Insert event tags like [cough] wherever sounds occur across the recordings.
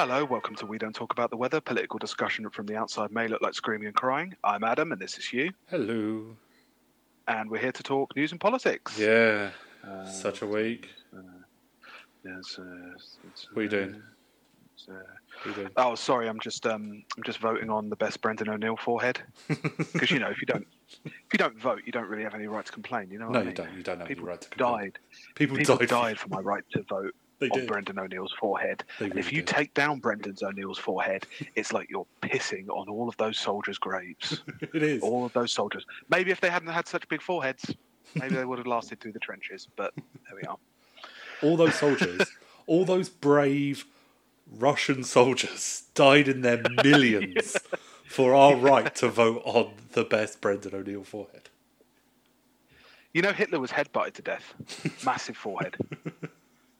Hello, welcome to We Don't Talk About the Weather, political discussion from the outside may look like screaming and crying. I'm Adam, and this is Hugh, Hello. and we're here to talk news and politics. Yeah. Uh, Such a week. Yes, uh, it's, What are you doing? it's, uh, you doing? oh, sorry, I'm just um, I'm just voting on the best Brendan O'Neill forehead [laughs] because you know if you don't if you don't vote, you don't really have any right to complain. You know? No, I you don't. You don't have People any right to complain. died. People, People died. died for my right to vote They on did. Brendan O'Neill's forehead. Really if you take down Brendan O'Neill's forehead, [laughs] it's like you're pissing on all of those soldiers' graves. [laughs] it is. all of those soldiers. Maybe if they hadn't had such big foreheads, maybe they would have lasted through the trenches. But there we are. [laughs] All those soldiers, all those brave Russian soldiers died in their millions for our right to vote on the best Brendan O'Neill forehead. You know, Hitler was headbutted to death. Massive forehead.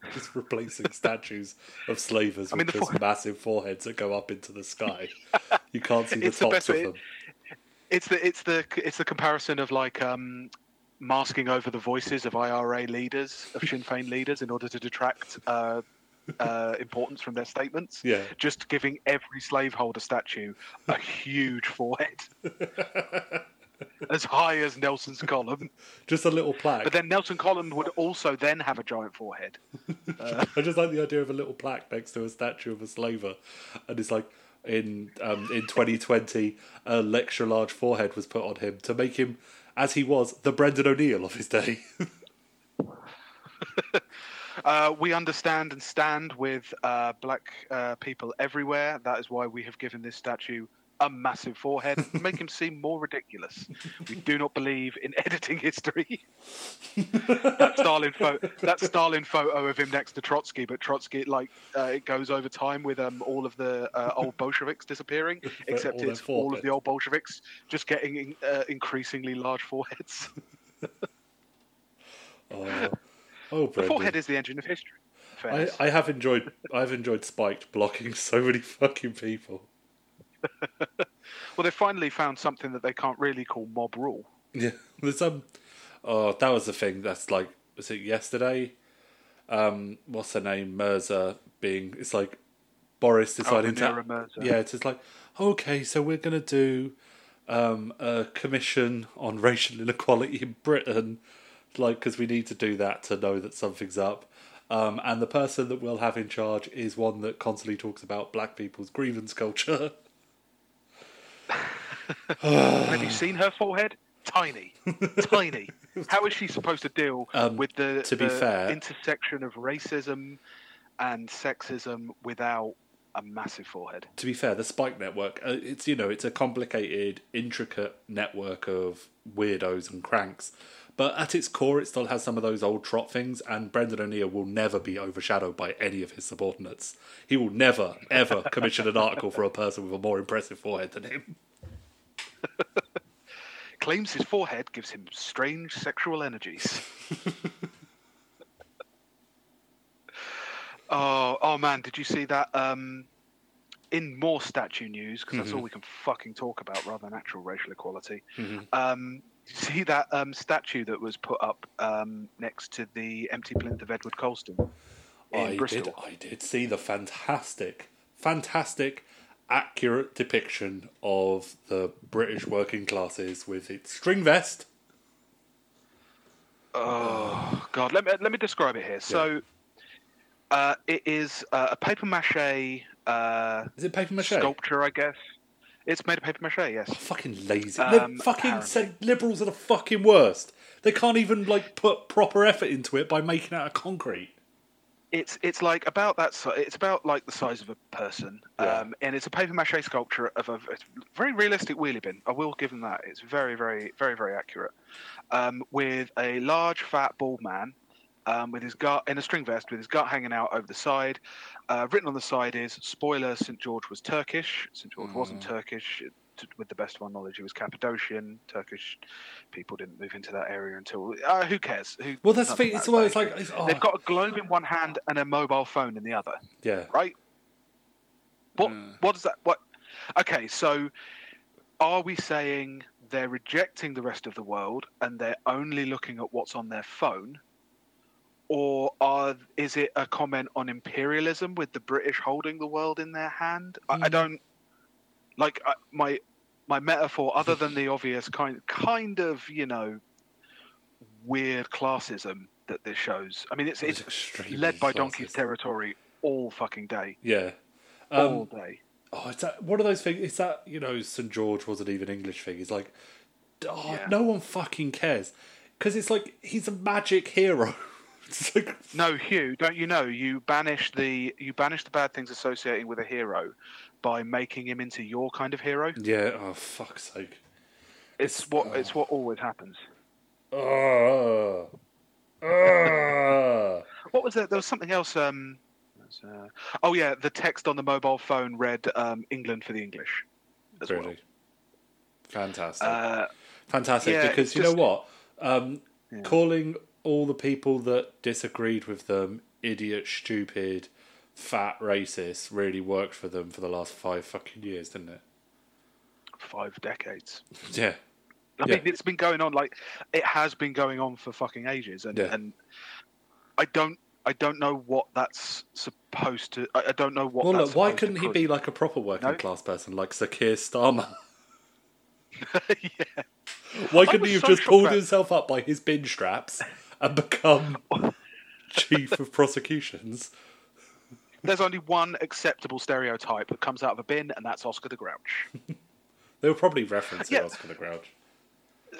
[laughs] Just replacing statues of slavers I mean, with just fore- massive foreheads that go up into the sky. [laughs] You can't see the It's tops best of them. It's the it's the it's the comparison of like um, masking over the voices of IRA leaders, of Sinn Féin [laughs] leaders, in order to detract uh, uh, importance from their statements. Yeah. Just giving every slaveholder statue a huge forehead, as high as Nelson's column. Just a little plaque. But then Nelson Column would also then have a giant forehead. [laughs] I just like the idea of a little plaque next to a statue of a slaver, and it's like in um, in 2020, a extra large forehead was put on him to make him, as he was, the Brendan O'Neill of his day. [laughs] Uh, we understand and stand with uh, black uh, people everywhere. That is why we have given this statue a massive forehead make him seem more ridiculous. We do not believe in [laughs] editing history. that Stalin photo, that Stalin photo of him next to Trotsky, but Trotsky like uh, it goes over time with um, all of the uh, old Bolsheviks disappearing, [laughs] except all it's all of the old Bolsheviks just getting uh, increasingly large foreheads. [laughs] Oh, oh the forehead is the engine of history. I, I have enjoyed I've enjoyed Spiked blocking so many fucking people. [laughs] Well, they finally found something that they can't really call mob rule. Yeah, [laughs] there's um, oh that was the thing. That's like was it yesterday? Um, what's her name? Mirza being it's like Boris deciding to Mirza. yeah, it's just like okay, so we're gonna do um a commission on racial inequality in Britain, like because we need to do that to know that something's up. Um, and the person that we'll have in charge is one that constantly talks about black people's grievance culture. [laughs] [sighs] Have you seen her forehead? Tiny, [laughs] tiny. How is she supposed to deal Um, with the, to be the fair- intersection of racism and sexism without a massive forehead? to be fair, the Spike network, uh, it's you know, it's a complicated, intricate network of weirdos and cranks. But at its core, it still has some of those old trot things, and Brendan O'Neill will never be overshadowed by any of his subordinates. He will never, ever [laughs] commission an article for a person with a more impressive forehead than him. [laughs] Claims his forehead gives him strange sexual energies. [laughs] oh, oh man, did you see that? Um, in more statue news, because that's all we can fucking talk about rather than actual racial equality. Um, did you see that um, statue that was put up um, next to the empty plinth of Edward Colston in I Bristol? did, I did see the fantastic, fantastic, accurate depiction of the British working classes with its string vest. Oh God, let me let me describe it here. So, uh, it is uh, a paper mache uh, Is it paper mache? sculpture, I guess. It's made of paper mache. Yes. Fucking lazy. Um, fucking apparently. liberals are the fucking worst. They can't even like put proper effort into it by making it out of concrete. It's it's like about that. It's about like the size of a person, Yeah. um, and it's a paper mache sculpture of a very realistic wheelie bin. I will give them that. It's very very very very accurate. Um, with a large fat bald man, um, with his gut in a string vest, with his gut hanging out over the side. Uh, written on the side is spoiler: St George was Turkish. St George wasn't Mm. Turkish. T- With the best of our knowledge, it was Cappadocian. Turkish people didn't move into that area until. Uh, who cares? Who, Well, that's the thing. It's matter. it's like it's, oh, They've got a globe in one hand and a mobile phone in the other, yeah. right? What Mm. what does that what Okay, so are we saying they're rejecting the rest of the world and they're only looking at what's on their phone? or are is it a comment on imperialism with the British holding the world in their hand? I, I Mm. don't like I, my my metaphor, other than the obvious kind kind of you know weird classism that this shows. I mean, it's it's extremely Led By Donkeys territory all fucking day, Yeah. all Um, day. oh, it's that one of those things. It's that you know St George wasn't even English thing. It's like, oh, Yeah. no one fucking cares because it's like he's a magic hero. [laughs] like No, Hugh, don't you know you banish the you banish the bad things associating with a hero by making him into your kind of hero. yeah. Oh fuck's sake. It's what it's what always happens. Oh. Oh. What was there? There was something else. Um, there's, uh, oh yeah, the text on the mobile phone read um, "England for the English" as well. really. Fantastic. Uh, Fantastic, yeah, because you just- know what? Um, Yeah. Calling all the people that disagreed with them idiot, stupid, fat, racist really worked for them for the last five fucking years, didn't it? five decades. [laughs] Yeah. I Yeah. mean, it's been going on like it has been going on for fucking ages, and Yeah. and I don't I don't know what that's supposed to. I, I don't know what. Well, look, why couldn't he be like a proper working No? class person, like Sir Keir Starmer? [laughs] [laughs] yeah. Why couldn't he have just pulled that- himself up by his bin straps and become chief of prosecutions? There's only one acceptable stereotype that comes out of a bin, and that's Oscar the Grouch. [laughs] They were probably referencing Yeah. Oscar the Grouch.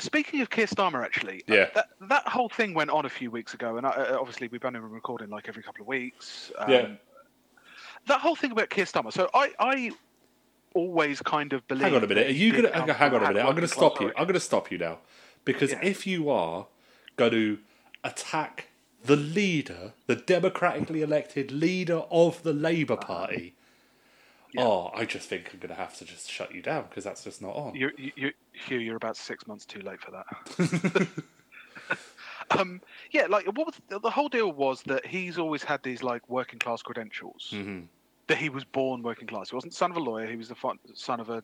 Speaking of Keir Starmer, actually, uh, Yeah. that, that whole thing went on a few weeks ago, and I, uh, obviously we've only been recording like every couple of weeks. Um, Yeah. That whole thing about Keir Starmer. So I, I always kind of believe. Hang on a minute. Are you gonna hang, hang on a minute? I'm going to stop you. I'm going to stop you now, because Yeah. if you are going to attack the leader, the democratically elected leader of the Labour Party, Yeah. oh, I just think I'm going to have to just shut you down because that's just not on. You, you, you, Hugh, you're about six months too late for that. [laughs] [laughs] um, yeah, like what was the, whole deal was that he's always had these like working class credentials. Mhm. That he was born working class. He wasn't son of a lawyer. He was the son of a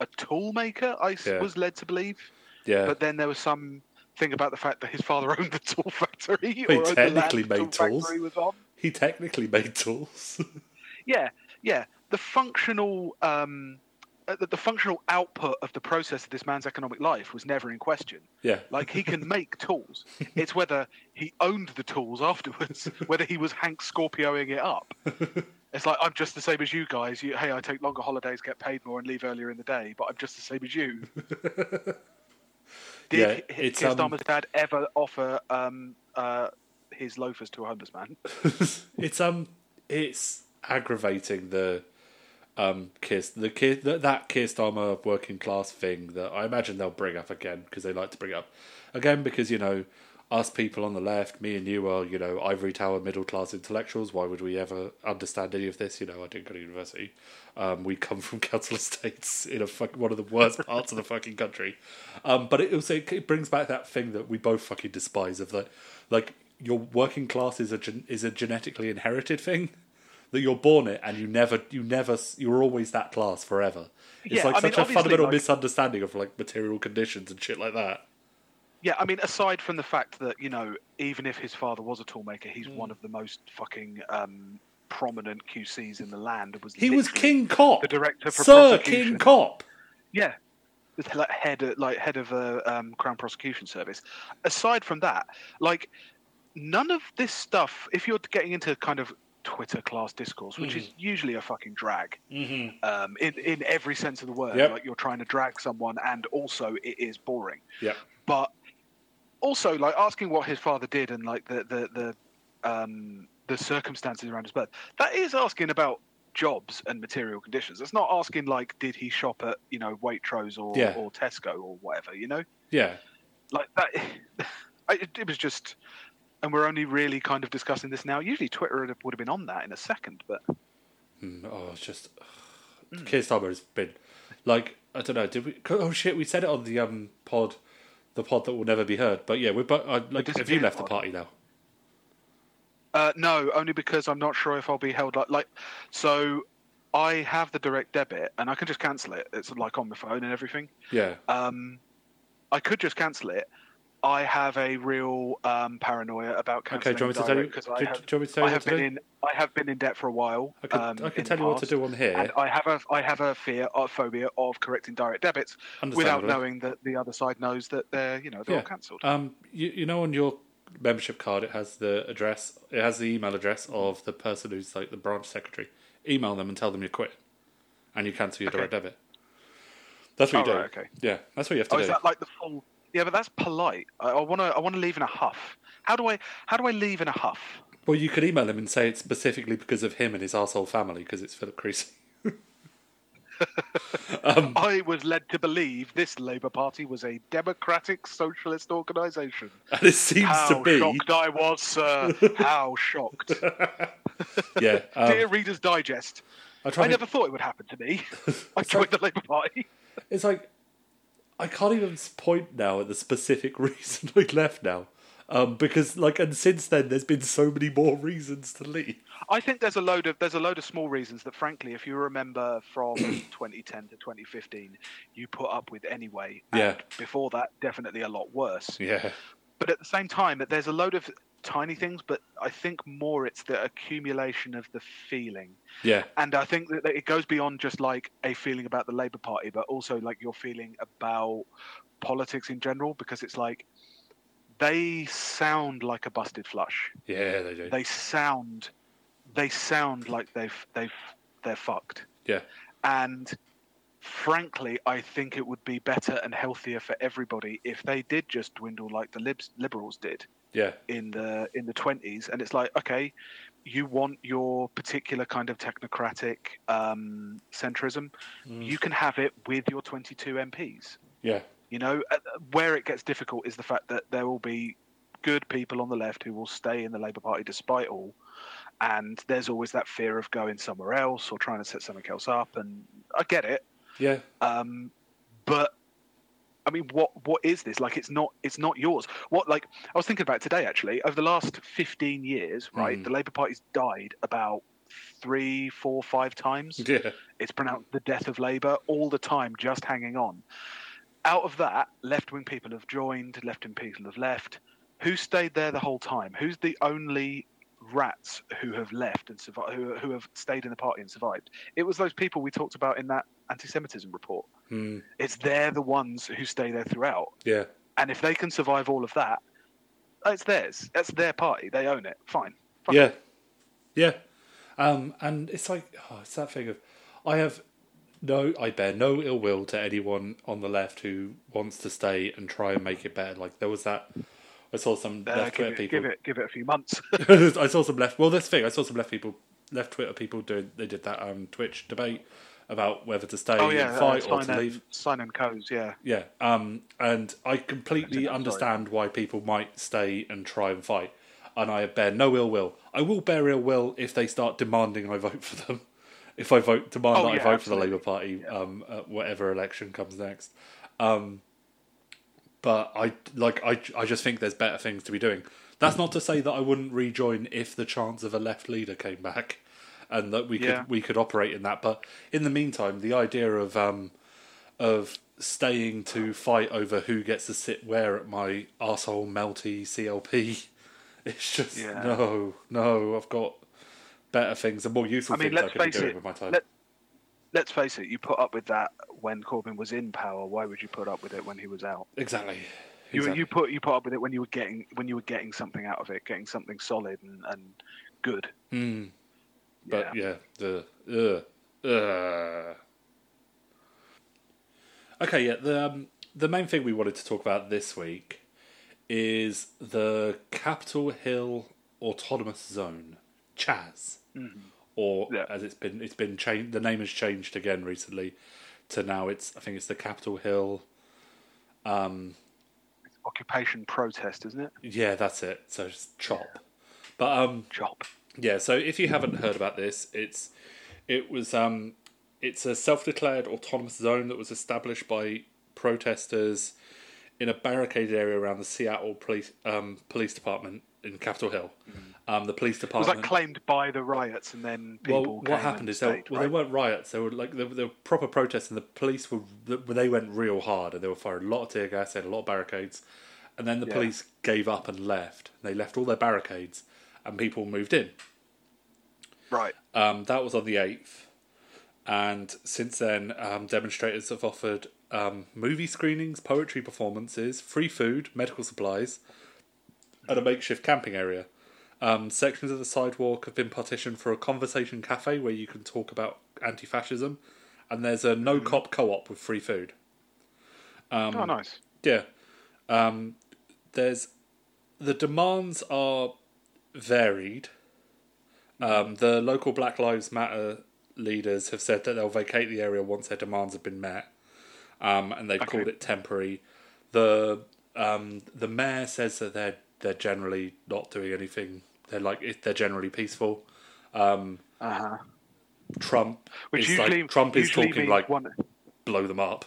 a tool maker. I Yeah. was led to believe. Yeah, But then there was some thing about the fact that his father [laughs] owned the tool factory. He technically made tool tools. was on. he technically made tools. [laughs] Yeah, yeah. The functional, um, uh, the, the functional output of the process of this man's economic life was never in question. yeah, [laughs] Like he can make tools. It's whether he owned the tools afterwards, whether he was Hank Scorpioing it up. It's like I'm just the same as you guys. You, hey, I take longer holidays, get paid more, and leave earlier in the day, but I'm just the same as you. Did Yeah, H- it's, Keir um, Starmer's dad ever offer um, uh, his loafers to a homeless man? [laughs] it's um, it's aggravating the um kiss the kid that that Keir Starmer working class thing that I imagine they'll bring up again because they like to bring it up again because you know us people on the left, me and you are you know ivory tower middle class intellectuals. Why would we ever understand any of this? You know, I didn't go to university. Um, we come from [laughs] council estates in a fuck, one of the worst parts of the fucking country. Um, but it also it brings back that thing that we both fucking despise of that, like your working class is a gen- is a genetically inherited thing [laughs] that you're born it and you never you never you're always that class forever. It's Yeah, like I mean, such a fundamental like- misunderstanding of like material conditions and shit like that. Yeah, I mean, aside from the fact that you know, even if his father was a toolmaker, he's Hmm. one of the most fucking um, prominent QCs in the land. Was He was King Cop, the director for Sir. King Cop. Yeah, like head of, like head of a um, Crown Prosecution Service. Aside from that, like none of this stuff. If you're getting into kind of Twitter class discourse, which Hmm. is usually a fucking drag Mm-hmm. um, in in every sense of the word, Yep. like you're trying to drag someone, and also it is boring. Yeah, But also, like asking what his father did and like the the the um, the circumstances around his birth, that is asking about jobs and material conditions. It's not asking like, did he shop at you know Waitrose or, Yeah. or Tesco or whatever. You know, yeah, like that. [laughs] I, it, it was just, and we're only really kind of discussing this now. Usually, Twitter would have, would have been on that in a second, but Mm, oh, it's just Hmm. Keir Starmer has been like I don't know. Did we? Oh shit, we said it on the um pod, the pod that will never be heard. But yeah, we're but uh, like, have you left the party now? Uh, no, only because I'm not sure if I'll be held like like. So I have the direct debit, and I can just cancel it. It's like on my phone and everything. Yeah, Um, I could just cancel it. I have a real um, paranoia about Okay, do you want me to tell you? because I do, have, do you want me to tell I have been do? in I have been in debt for a while. I can, um, I can tell you what to do on here. I have a I have a fear, a phobia of correcting direct debits without knowing that the other side knows that they're you know they're Yeah. all cancelled. Um, you, you know, on your membership card, it has the address. It has the email address of the person who's like the branch secretary. Email them and tell them you're quitting, and you cancel your Okay. direct debit. That's what you Oh, do. right, okay. Yeah, that's what you have to Oh, do. is that like the full? Yeah, but that's polite. I want to I want to leave in a huff. How do I how do I leave in a huff? Well, you could email him and say it's specifically because of him and his asshole family because it's Philip Creasy. [laughs] I was led to believe this Labour Party was a democratic socialist organisation. [laughs] And it seems How to be. How shocked I was, sir! [laughs] How shocked! Yeah. Um, Dear Reader's Digest, I, I never thought it would happen to me. I joined the Labour Party. It's like I can't even point now at the specific [laughs] reason I left now, um, because like, and since then there's been so many more reasons to leave. I think there's a load of there's a load of small reasons that, frankly, if you remember from [clears throat] 2010 to 2015, you put up with anyway. And Yeah. Before that, definitely a lot worse. Yeah, But at the same time, that there's a load of tiny things, but I think more it's the accumulation of the feeling. yeah, And I think that it goes beyond just like a feeling about the Labour Party, but also like your feeling about politics in general, because it's like they sound like a busted flush. yeah. They do. They sound, they sound like they've they've they're fucked. yeah, And frankly, I think it would be better and healthier for everybody if they did just dwindle like the libs, liberals did yeah, in the in the twenties, and it's like, okay, you want your particular kind of technocratic um, centrism, Mm. you can have it with your twenty-two MPs. yeah, You know, Uh, where it gets difficult is the fact that there will be good people on the left who will stay in the Labour Party despite all, and there's always that fear of going somewhere else or trying to set something else up. And I get it, yeah. um, but I mean, what what is this? Like, it's not it's not yours. What like I was thinking about today actually. Over the last fifteen years, right, Mhm. the Labour Party's died about three, four, five times. Yeah, It's pronounced the death of Labour all the time, just hanging on. Out of that, left wing people have joined, left wing people have left. Who stayed there the whole time? Who's the only rats who have left and survived, who, who have stayed in the party and survived? It was those people we talked about in that anti-Semitism report. mm, It's they're the ones who stay there throughout, yeah, and if they can survive all of that, it's theirs. That's their party. They own it. Fine. Fuck yeah, yeah. Um, and it's like, oh, it's that thing of, I have no, I bear no ill will to anyone on the left who wants to stay and try and make it better. Like there was that. I saw some Uh, left Twitter it, people. give it, give it a few months. [laughs] I saw some left. Well, the thing. I saw some left people, left Twitter people doing. They did that um, Twitch debate about whether to stay oh yeah, and fight uh, or to sign, leave. and, sign and codes. Yeah. Yeah, um, and I completely Sorry. understand why people might stay and try and fight, and I bear no ill will. I will bear ill will if they start demanding I vote for them. [laughs] If I vote demand Oh, that I vote absolutely. for the Labour Party, um, at whatever election comes next. Um, but I like I I just think there's better things to be doing. That's not to say that I wouldn't rejoin if the chance of a left leader came back, and that we Yeah. could we could operate in that. But in the meantime, the idea of um, of staying to fight over who gets to sit where at my arsehole melty CLP. It's [laughs] just Yeah. no, no. I've got better things and more useful I mean, things I could be doing it. with my time. Let, let's face it. You put up with that when Corbyn was in power. Why would you put up with it when he was out? exactly. You, exactly. you put you put up with it when you were getting when you were getting something out of it, getting something solid and, and good. Hmm. But yeah, the uh, uh. Okay, yeah. The um, the main thing we wanted to talk about this week is the Capitol Hill Autonomous Zone, CHAZ, or Yeah. as it's been it's been changed. The name has changed again recently to now it's I think it's the Capitol Hill. Occupation protest, isn't it? Yeah, that's it. So it's CHOP. But um, CHOP. Yeah, so if you haven't heard about this, it's it was um it's a self-declared autonomous zone that was established by protesters in a barricaded area around the Seattle police um, police department in Capitol Hill. Um, the police department Was that claimed by the riots and then people? well, what happened is there, stayed, well, right? they weren't riots. They were like they were, they were proper protests, and the police were they went real hard, and they were firing a lot of tear gas, they had a lot of barricades, and then the Yeah. police gave up and left. They left all their barricades, and people moved in. Right. Um, that was on the 8th. And since then, um, demonstrators have offered um, movie screenings, poetry performances, free food, medical supplies, and a makeshift camping area. Um, sections of the sidewalk have been partitioned for a conversation cafe where you can talk about anti fascism. And there's a no cop co op with free food. Um, oh, nice. Yeah. Um, there's the demands are varied. Um, the local Black Lives Matter leaders have said that they'll vacate the area once their demands have been met, um, and they've Okay. called it temporary. The um, the mayor says that they're they're generally not doing anything. They're like it- they're generally peaceful. Um, Uh huh. Trump Which is usually like Trump is usually talking like one. blow them up.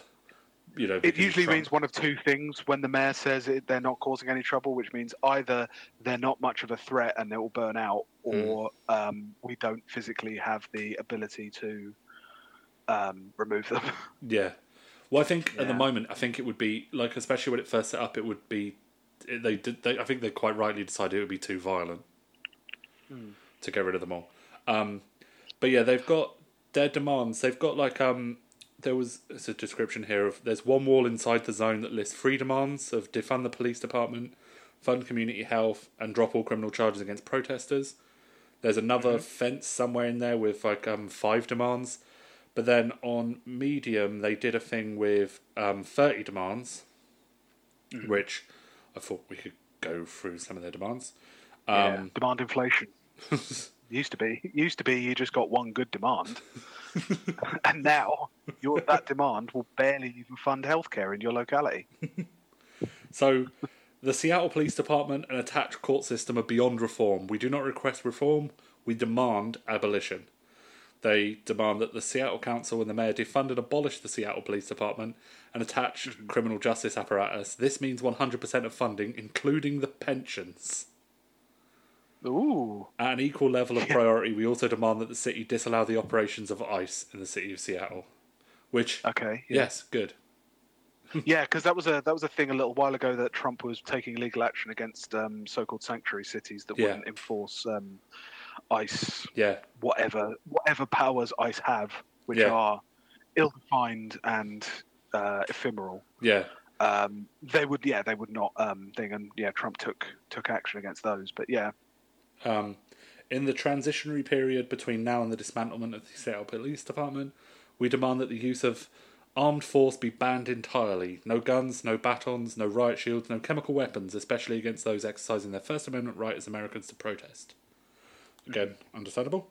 You know, It usually means one of two things when the mayor says it, they're not causing any trouble, which means either they're not much of a threat and they will burn out, Hmm. or um, we don't physically have the ability to um, remove them. [laughs] Yeah. Well, I think at the moment, I think it would be like, especially when it first set up, it would be. They did. They, I think they quite rightly decided it would be too violent to get rid of them all. Um, but yeah, they've got their demands. They've got like um, there was it's a description here of there's one wall inside the zone that lists three demands of defund the police department, fund community health, and drop all criminal charges against protesters. There's another fence somewhere in there with like um five demands. But then on Medium, they did a thing with um, 30 demands, which I thought we could go through some of their demands. Yeah. Um, Demand inflation. [laughs] used to be used to be you just got one good demand, [laughs] and now your that demand will barely even fund healthcare in your locality. So, the Seattle Police Department and attached court system are beyond reform. We do not request reform, we demand abolition. They demand that the Seattle Council and the mayor defund and abolish the Seattle Police Department and attach criminal justice apparatus. This means 100% of funding, including the pensions. Ooh, At an equal level of priority, we also demand that the city disallow the operations of ICE in the city of Seattle. Which, okay, yeah. yes, good. [laughs] Yeah, because that was a that was a thing a little while ago that Trump was taking legal action against um, so-called sanctuary cities that Yeah. wouldn't enforce um, ICE Yeah, whatever whatever powers ICE have, which Yeah. are ill-defined and uh, ephemeral. yeah. Um, they would yeah they would not um, thing and yeah Trump took took action against those. But yeah, Um, in the transitionary period between now and the dismantlement of the Seattle Police Department, we demand that the use of armed force be banned entirely. No guns, no batons, no riot shields, no chemical weapons, especially against those exercising their First Amendment right as Americans to protest. Again, understandable.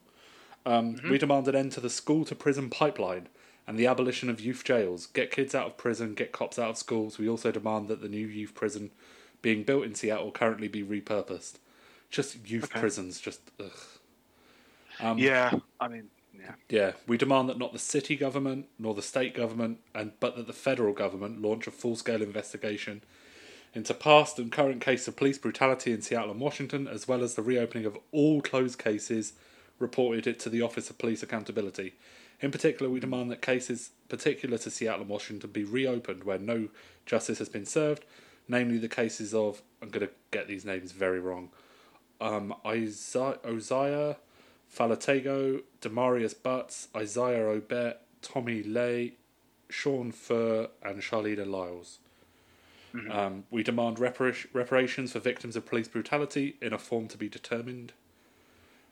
Um, We demand an end to the school to prison pipeline and the abolition of youth jails. Get kids out of prison, get cops out of schools. We also demand that the new youth prison being built in Seattle currently be repurposed. Just youth Okay. prisons, just ugh. Um, yeah. I mean, yeah. Yeah, we demand that not the city government nor the state government, and but that the federal government launch a full-scale investigation into past and current cases of police brutality in Seattle and Washington, as well as the reopening of all closed cases reported it to the Office of Police Accountability. In particular, we demand that cases particular to Seattle and Washington be reopened where no justice has been served, namely the cases of I'm going to get these names very wrong. Um, Isaiah, Osiah Faletogo, Damarius Butts, Isaiah Obet, Tommy Le, Shaun Fuhr, and Charlene Lyles. Um, we demand repar- reparations for victims of police brutality in a form to be determined.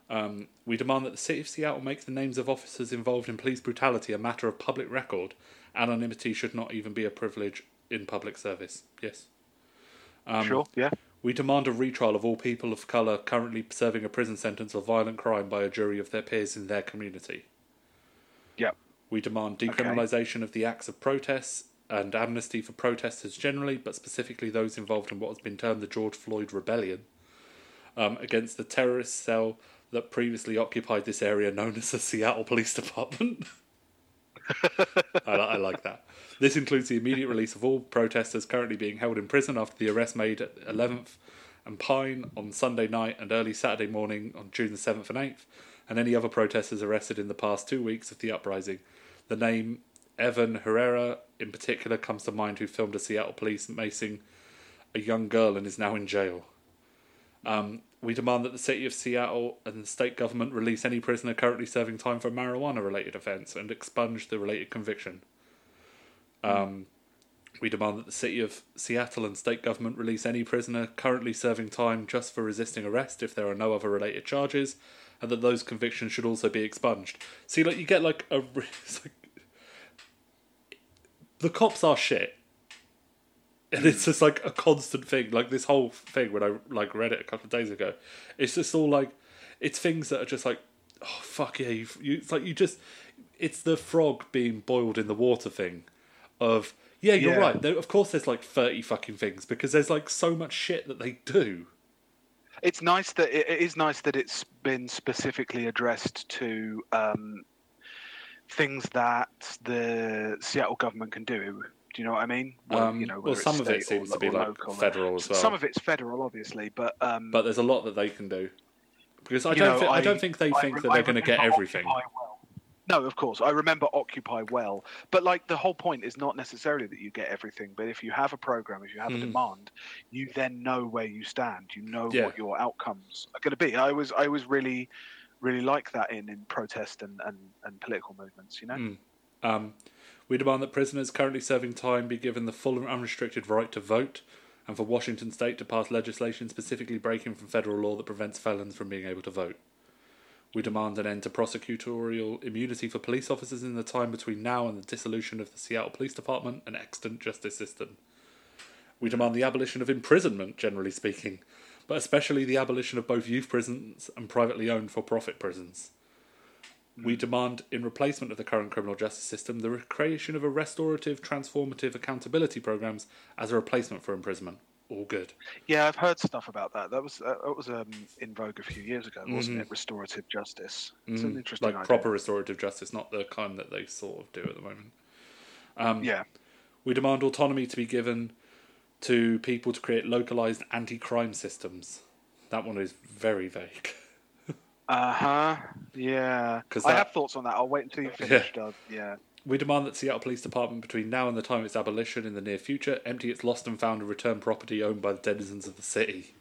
Um, we demand that the City of Seattle make the names of officers involved in police brutality a matter of public record. Anonymity should not even be a privilege in public service. Yes. Um, sure. Yeah. We demand a retrial of all people of colour currently serving a prison sentence for violent crime by a jury of their peers in their community. Yeah. We demand decriminalisation of the acts of protests and amnesty for protesters generally, but specifically those involved in what has been termed the George Floyd Rebellion um, against the terrorist cell that previously occupied this area known as the Seattle Police Department. [laughs] I, I like that. This includes the immediate release of all protesters currently being held in prison after the arrest made at 11th and Pine on Sunday night and early Saturday morning on June the 7th and 8th, and any other protesters arrested in the past two weeks of the uprising. The name Evan Hreha, in particular, comes to mind, who filmed a Seattle police macing a young girl and is now in jail. Um, we demand that the city of Seattle and the state government release any prisoner currently serving time for marijuana related offence and expunge the related conviction. Um, we demand that the city of Seattle and state government release any prisoner currently serving time just for resisting arrest if there are no other related charges, and that those convictions should also be expunged. See, like you get like a, [laughs] it's like, the cops are shit, and it's just like a constant thing. Like this whole thing when I like read it a couple of days ago, it's just all like it's things that are just like oh fuck yeah, you, you it's like you just it's the frog being boiled in the water thing of yeah you're Yeah. right. There, of course, there's like thirty fucking things because there's like so much shit that they do. it's nice that it, it is nice that it's been specifically addressed to um, things that the Seattle government can do. Do you know what I mean? Well, Um, you know, well, some of it or seems to be like local. federal as well. Some of it's federal, obviously, but um, but there's a lot that they can do because I don't know, think, I, don't think they I think re- that I they're going to get everything. Well. No, of course. I remember Occupy well. But like the whole point is not necessarily that you get everything, but if you have a program, if you have Mhm. a demand, you then know where you stand. You know Yeah. what your outcomes are going to be. I was I was really really like that in in protest and and, and political movements, you know? Mm. Um, we demand that prisoners currently serving time be given the full and unrestricted right to vote, and for Washington State to pass legislation specifically breaking from federal law that prevents felons from being able to vote. We demand an end to prosecutorial immunity for police officers in the time between now and the dissolution of the Seattle Police Department and extant justice system. We demand the abolition of imprisonment, generally speaking, but especially the abolition of both youth prisons and privately owned for profit prisons. We demand, in replacement of the current criminal justice system, the creation of a restorative, transformative accountability programs as a replacement for imprisonment. All good. Yeah, I've heard stuff about that. That was uh, that was um, in vogue a few years ago, wasn't Mhm. it? Restorative justice. It's an Mm, interesting like idea. proper restorative justice, not the kind that they sort of do at the moment. Um, Yeah. We demand autonomy to be given to people to create localized anti-crime systems. That one is very vague. [laughs] Uh huh. Yeah. 'Cause I that- have thoughts on that. I'll wait until you finish, Doug. Yeah. We demand that Seattle Police Department, between now and the time of its abolition in the near future, empty its lost and found and return property owned by the denizens of the city.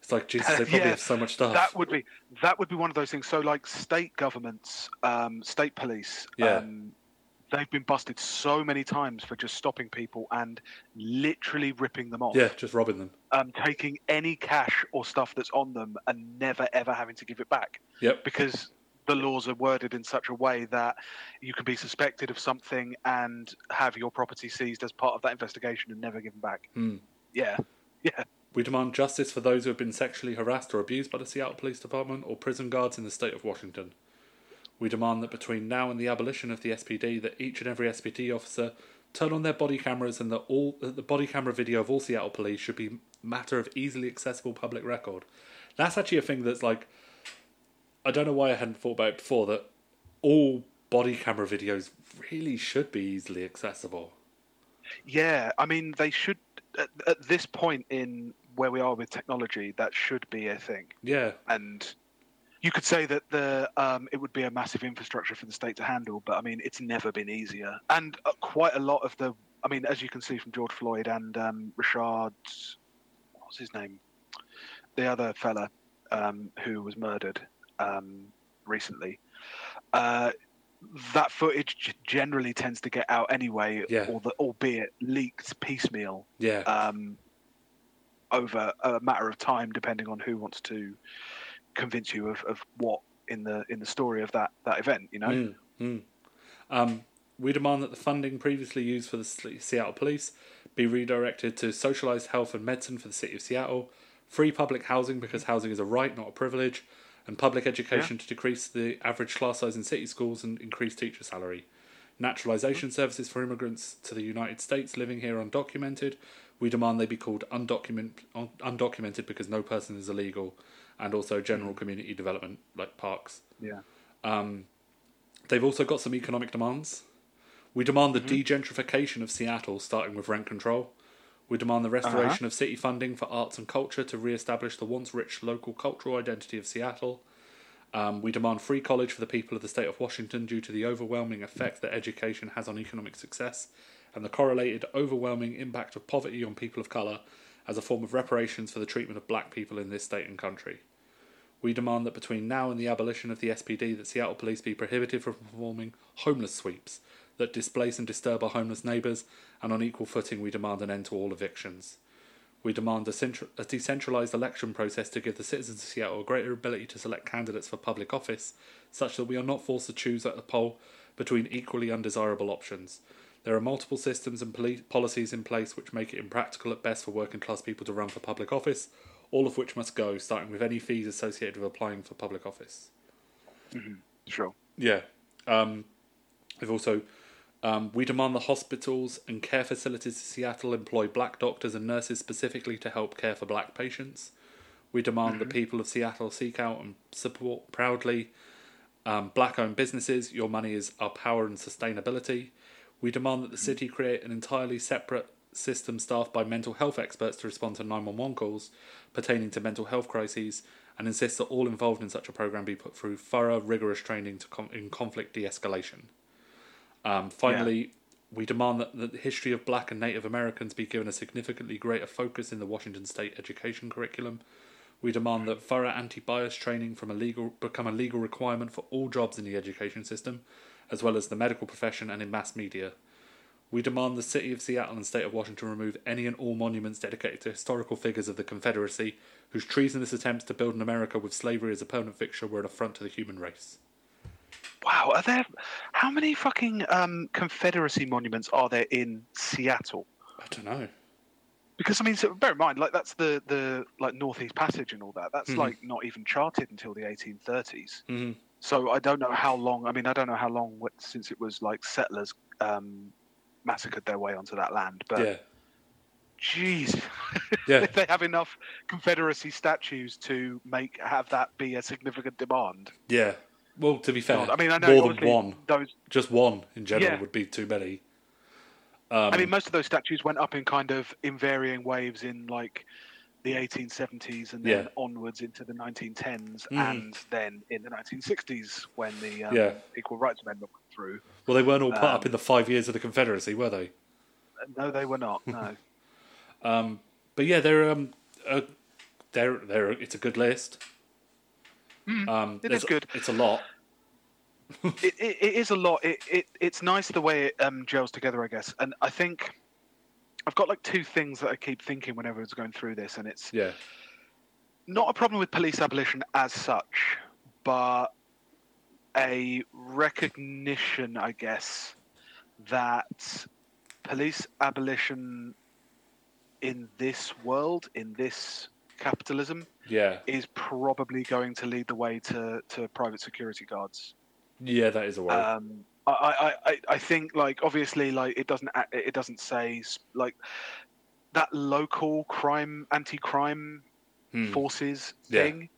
It's like Jesus, they [laughs] probably Yeah, have so much stuff. That would be that would be one of those things. So, like state governments, um, state police, Yeah. um, they've been busted so many times for just stopping people and literally ripping them off. yeah, just robbing them. Um, taking any cash or stuff that's on them and never ever having to give it back Yep. because the laws are worded in such a way that you can be suspected of something and have your property seized as part of that investigation and never given back. Hmm. Yeah. [laughs] Yeah. We demand justice for those who have been sexually harassed or abused by the Seattle Police Department or prison guards in the state of Washington. We demand that between now and the abolition of the SPD, that each and every SPD officer turn on their body cameras and that all that the body camera video of all Seattle police should be matter of easily accessible public record. That's actually a thing that's like I don't know why I hadn't thought about it before that all body camera videos really should be easily accessible. Yeah, I mean, they should at, at this point in where we are with technology, that should be a thing. Yeah. And you could say that the um, it would be a massive infrastructure for the state to handle, but I mean, it's never been easier. And uh, quite a lot of the, I mean, as you can see from George Floyd and um, Rayshard, what's his name, the other fella um, who was murdered um, recently. Uh, that footage generally tends to get out anyway, Yeah. or the, albeit leaked piecemeal Yeah. um, over a matter of time, depending on who wants to convince you of, of what in the in the story of that that event. You know, Mm, mm. Um, we demand that the funding previously used for the Seattle Police be redirected to socialized health and medicine for the city of Seattle, free public housing because housing is a right, not a privilege, and public education to decrease the average class size in city schools and increase teacher salary. Naturalization services for immigrants to the United States living here undocumented. We demand they be called undocument, un- undocumented because no person is illegal, and also general community development like parks. yeah, Um, they've also got some economic demands. We demand the degentrification of Seattle, starting with rent control. We demand the restoration of city funding for arts and culture to re establish the once rich local cultural identity of Seattle. Um, we demand free college for the people of the state of Washington due to the overwhelming effect that education has on economic success and the correlated overwhelming impact of poverty on people of colour as a form of reparations for the treatment of black people in this state and country. We demand that between now and the abolition of the SPD, that Seattle police be prohibited from performing homeless sweeps that displace and disturb our homeless neighbours, and on equal footing, we demand an end to all evictions. We demand a, centra- a decentralised election process to give the citizens of Seattle a greater ability to select candidates for public office, such that we are not forced to choose at the poll between equally undesirable options. There are multiple systems and poli- policies in place which make it impractical at best for working class people to run for public office, all of which must go, starting with any fees associated with applying for public office. Sure. Yeah. Um, we've also um, we demand the hospitals and care facilities in Seattle employ black doctors and nurses specifically to help care for black patients. We demand the people of Seattle seek out and support proudly um, black owned businesses. Your money is our power and sustainability. We demand that the city create an entirely separate system staffed by mental health experts to respond to 911 calls pertaining to mental health crises and insist that all involved in such a program be put through thorough, rigorous training to com- in conflict de escalation. Um, finally, we demand that, that the history of black and Native Americans be given a significantly greater focus in the Washington state education curriculum. We demand that thorough anti-bias training from a legal become a legal requirement for all jobs in the education system, as well as the medical profession and in mass media. We demand the City of Seattle and State of Washington remove any and all monuments dedicated to historical figures of the Confederacy whose treasonous attempts to build an America with slavery as a permanent fixture were an affront to the human race. Wow, are there how many fucking um, Confederacy monuments are there in Seattle? I don't know. Because I mean, so bear in mind, like that's the the like Northeast Passage and all that. That's Mhm. like not even charted until the 1830s. hmm So I don't know how long. I mean, I don't know how long since it was like settlers um, massacred their way onto that land. But Yeah, jeez, [laughs] yeah, if they have enough Confederacy statues to make have that be a significant demand. yeah. Well, to be fair, I mean, I know more than one, those. just one in general Yeah. would be too many. Um, I mean, most of those statues went up in kind of in varying waves in like the 1870s and then Yeah. onwards into the 1910s Mhm. and then in the 1960s when the um, Yeah. Equal Rights Amendment went through. well, they weren't all put up um, in the five years of the Confederacy, were they? No, they were not. No. [laughs] Um, but yeah, they're um, uh, they're they're it's a good list. Um, Mm, it there's- is good. It's a lot. [laughs] it, it, it is a lot. It, it it's nice the way it um, gels together, I guess. And I think I've got like two things that I keep thinking whenever it's going through this, and it's Yeah, not a problem with police abolition as such, but a recognition, I guess, that police abolition in this world, in this capitalism, yeah, is probably going to lead the way to, to private security guards. yeah. That is a worry. Um, I, I, I, think like obviously like it doesn't it doesn't say like that local crime anti-crime Hmm. forces Yeah. thing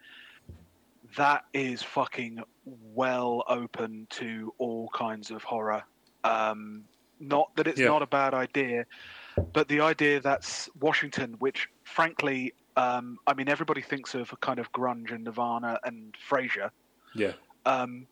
that is fucking well open to all kinds of horror um not that it's Yeah. not a bad idea but the idea that's washington which frankly um i mean everybody thinks of kind of grunge and nirvana and frasier Yeah, um,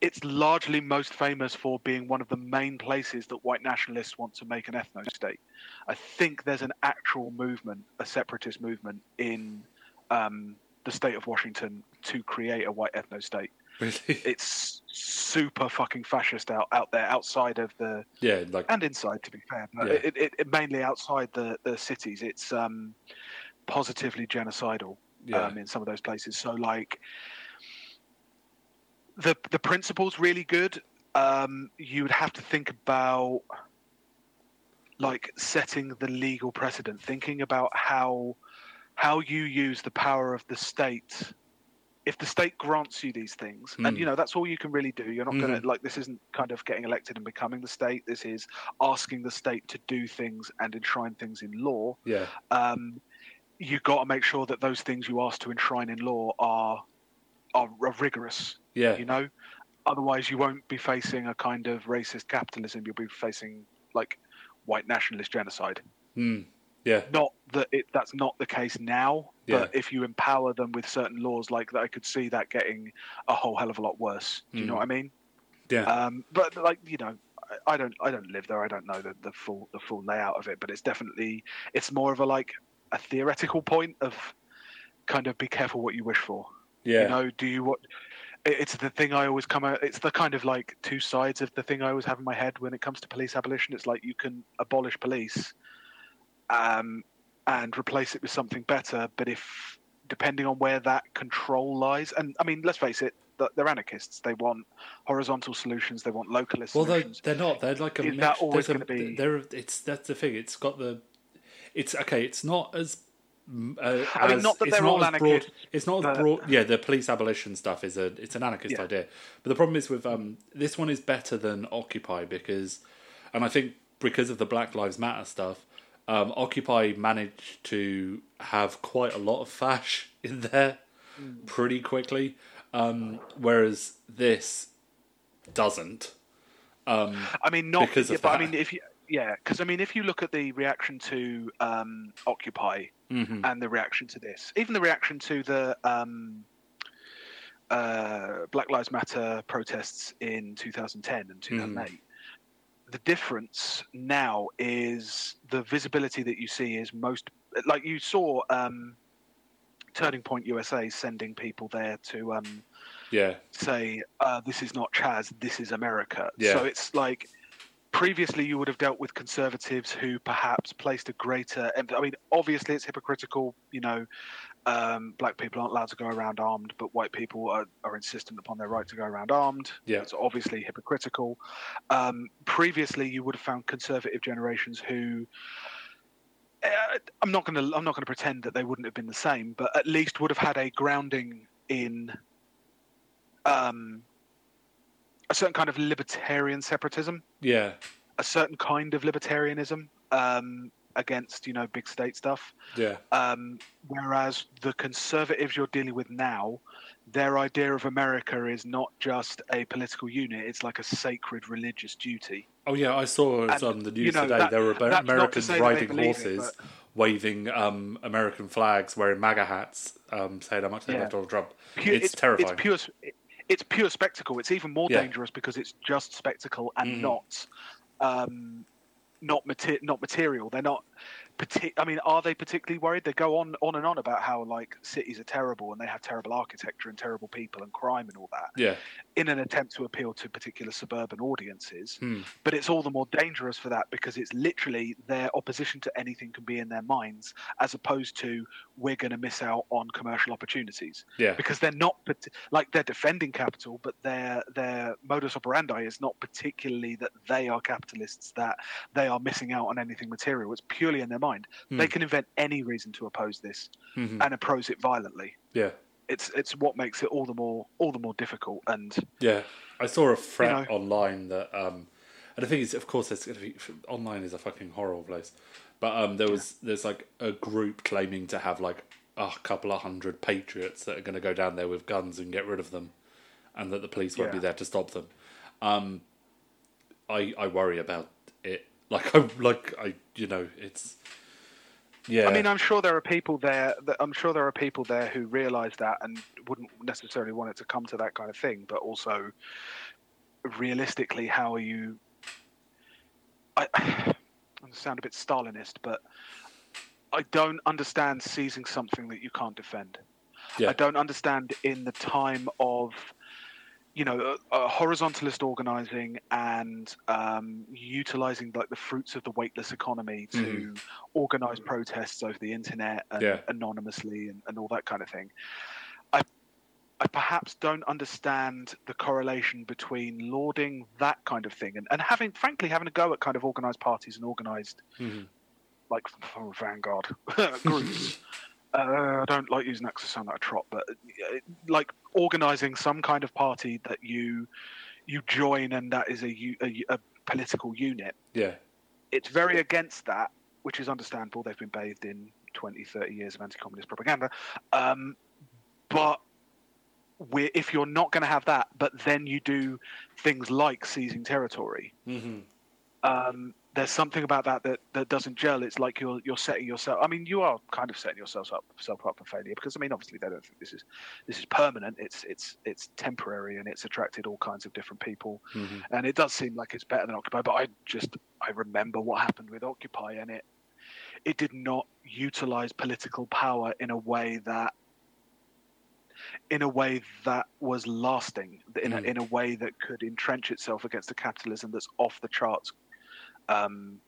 it's largely most famous for being one of the main places that white nationalists want to make an ethno state. I think there's an actual movement, a separatist movement in um, the state of Washington to create a white ethno state. really. [laughs] It's super fucking fascist out, out there, outside of the yeah, like and inside, to be fair, but Yeah. it, it, it mainly outside the, the cities. It's um, positively genocidal yeah, um, in some of those places. So like the the principle's really good. Um, you would have to think about like setting the legal precedent, thinking about how how you use the power of the state. If the state grants you these things, and Mm. you know that's all you can really do. You're not going Mhm. to like this. Isn't kind of getting elected and becoming the state. This is asking the state to do things and enshrine things in law yeah, um, you got to make sure that those things you ask to enshrine in law are are, are rigorous. yeah, You know, otherwise you won't be facing a kind of racist capitalism. You'll be facing like white nationalist genocide. Hmm. yeah, Not that it that's not the case now, Yeah. but if you empower them with certain laws like that, I could see that getting a whole hell of a lot worse. Do you know Mm. what I mean? yeah, Um, but like you know, I, I don't I don't live there. I don't know the, the full the full layout of it. But it's definitely it's more of a like a theoretical point of kind of be careful what you wish for. Yeah. You know, do you what? It's the thing I always come out. It's the kind of like two sides of the thing I always have in my head when it comes to police abolition. It's like you can abolish police, um, and replace it with something better. But if depending on where that control lies, and I mean, let's face it, they're anarchists. They want horizontal solutions. They want localist Well, they're, they're not. They're like a Is mix. that always a- gonna be- They're. It's that's the thing. It's got the. It's okay. It's not as. Mm, Uh, I mean, not that it's they're not all anarchists, It's not as broad. Yeah, the police abolition stuff is a. It's an anarchist Yeah. idea, but the problem is with um this one is better than Occupy because, and I think because of the Black Lives Matter stuff, um, Occupy managed to have quite a lot of fash [laughs] in there Mm. pretty quickly, um, whereas this doesn't. Um, I mean, not because of yeah, but I that. mean, if you yeah, because I mean, if you look at the reaction to um, Occupy mhm. and the reaction to this, even the reaction to the um, uh, Black Lives Matter protests in 2010 and 2008. The difference now is the visibility that you see is most like you saw um, Turning Point USA sending people there to um, Yeah, say uh, this is not Chaz, this is America. Yeah. So it's like previously you would have dealt with conservatives who perhaps placed a greater. I mean, obviously it's hypocritical. You know, um, black people aren't allowed to go around armed, but white people are, are insistent upon their right to go around armed. Yeah. it's obviously hypocritical. Um, previously, you would have found conservative generations who. Uh, I'm not going to. I'm not going to pretend that they wouldn't have been the same, but at least would have had a grounding in um, a certain kind of libertarian separatism, yeah, a certain kind of libertarianism um, against you know big state stuff. yeah, Um, whereas the conservatives you're dealing with now, their idea of America is not just a political unit; it's like a sacred religious duty. Oh yeah, I saw it And, on the news you know, today. that- there were to Americans say that they riding believe it, horses, waving um, American flags, wearing MAGA hats, um, saying how much they Yeah. love Donald Trump. Pu- It's terrifying. It's pure. It's pure spectacle. It's even more Yeah. dangerous because it's just spectacle and Mhm. not, um, not mater- not material. They're not. Partic- I mean, are they particularly worried? They go on on and on about how like cities are terrible and they have terrible architecture and terrible people and crime and all that Yeah, in an attempt to appeal to particular suburban audiences. Hmm. But it's all the more dangerous for that because it's literally their opposition to anything can be in their minds, as opposed to we're going to miss out on commercial opportunities yeah, because they're not like they're defending capital, but their their modus operandi is not particularly that they are capitalists, that they are missing out on anything material. It's purely in their mind. They Hmm. can invent any reason to oppose this mhm, and oppose it violently. yeah, It's it's what makes it all the more all the more difficult. And yeah. I saw a thread know. online that, um, and the thing is, of course, there's gonna be, online is a fucking horrible place. But um, there was there's like a group claiming to have like a couple of hundred patriots that are going to go down there with guns and get rid of them, and that the police won't be there to stop them. Um, I I worry about it. Like I like I you know it's yeah. I mean, I'm sure there are people there. That, I'm sure there are people there who realise that and wouldn't necessarily want it to come to that kind of thing. But also, realistically, how are you? I, [sighs] I sound a bit Stalinist, but I don't understand seizing something that you can't defend. Yeah. I don't understand in the time of, you know, horizontalist organizing and um, utilizing like the fruits of the weightless economy to organize protests over the internet and Yeah. anonymously and, and all that kind of thing. I, I perhaps don't understand the correlation between lauding that kind of thing and, and having, frankly, having a go at kind of organized parties and organized Mhm. like f- vanguard [laughs] groups. Uh, I don't like using that 'cause I sound like a trot, but uh, like organizing some kind of party that you you join and that is a a political unit. yeah. It's very against that, which is understandable. They've been bathed in 20, 30 years of anti-communist propaganda. Um, but we're, if you're not going to have that, but then you do things like seizing territory, hmm um, there's something about that, that that doesn't gel. It's like you're you're setting yourself. I mean, you are kind of setting yourself up self up for failure because I mean, obviously they don't think this is this is permanent. It's it's it's temporary and it's attracted all kinds of different people. hmm And it does seem like it's better than Occupy. But I just I remember what happened with Occupy, and it it did not utilize political power in a way that in a way that was lasting, in, a, Mm. in a way that could entrench itself against a capitalism that's off the charts, um,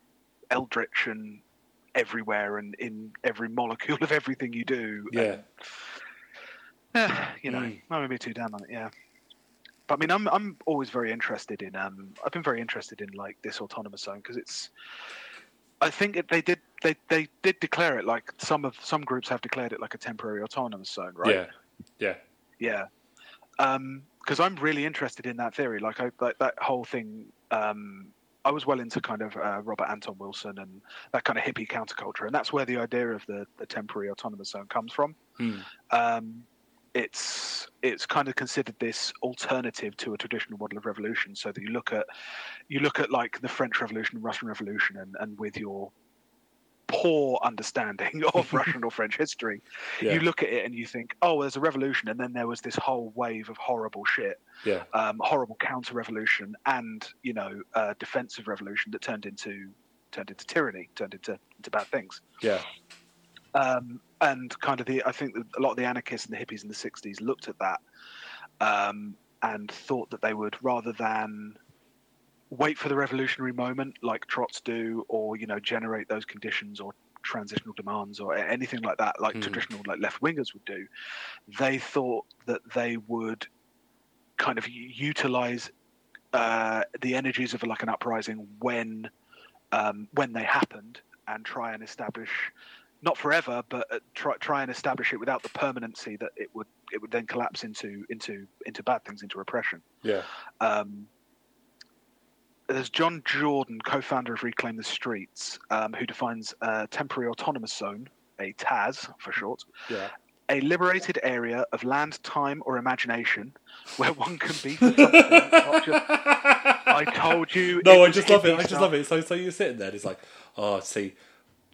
eldritch and everywhere and in every molecule [laughs] of everything you do. Yeah. And, [sighs] you know, Mm. I'm gonna be too down on it. Yeah. But I mean, I'm I'm always very interested in. Um, I've been very interested in like this autonomous zone because it's. I think it, they did they, they did declare it like some of some groups have declared it like a temporary autonomous zone, right? Yeah. Yeah. Yeah. Because I'm really interested in that theory. Like, I, like that whole thing. Um, I was well into kind of uh, Robert Anton Wilson and that kind of hippie counterculture, and that's where the idea of the, the temporary autonomous zone comes from. Hmm. Um, it's it's kind of considered this alternative to a traditional model of revolution. So that you look at you look at like the French Revolution, Russian Revolution, and, and with your poor understanding [laughs] of Russian or French history, [laughs] Yeah. you look at it and you think, oh, there's a revolution, and then there was this whole wave of horrible shit, Yeah. um, horrible counter-revolution, and you know, uh, defensive revolution that turned into turned into tyranny, turned into into bad things. Yeah. Um, and kind of the, I think a lot of the anarchists and the hippies in the '60s looked at that um, and thought that they would rather than wait for the revolutionary moment like trots do or you know generate those conditions or transitional demands or anything like that like Hmm. traditional like left wingers would do they thought that they would kind of utilize uh, the energies of like an uprising when um, when they happened and try and establish not forever but uh, try, try and establish it without the permanency that it would it would then collapse into into into bad things into repression Yeah. um, there's John Jordan, co-founder of Reclaim the Streets, um, who defines a temporary autonomous zone, a TAZ for short, Yeah. a liberated area of land, time, or imagination where one can be for something, not just. I told you. No, I just love it. hippie I just love it. So, so you're sitting there, and it's like, oh, see,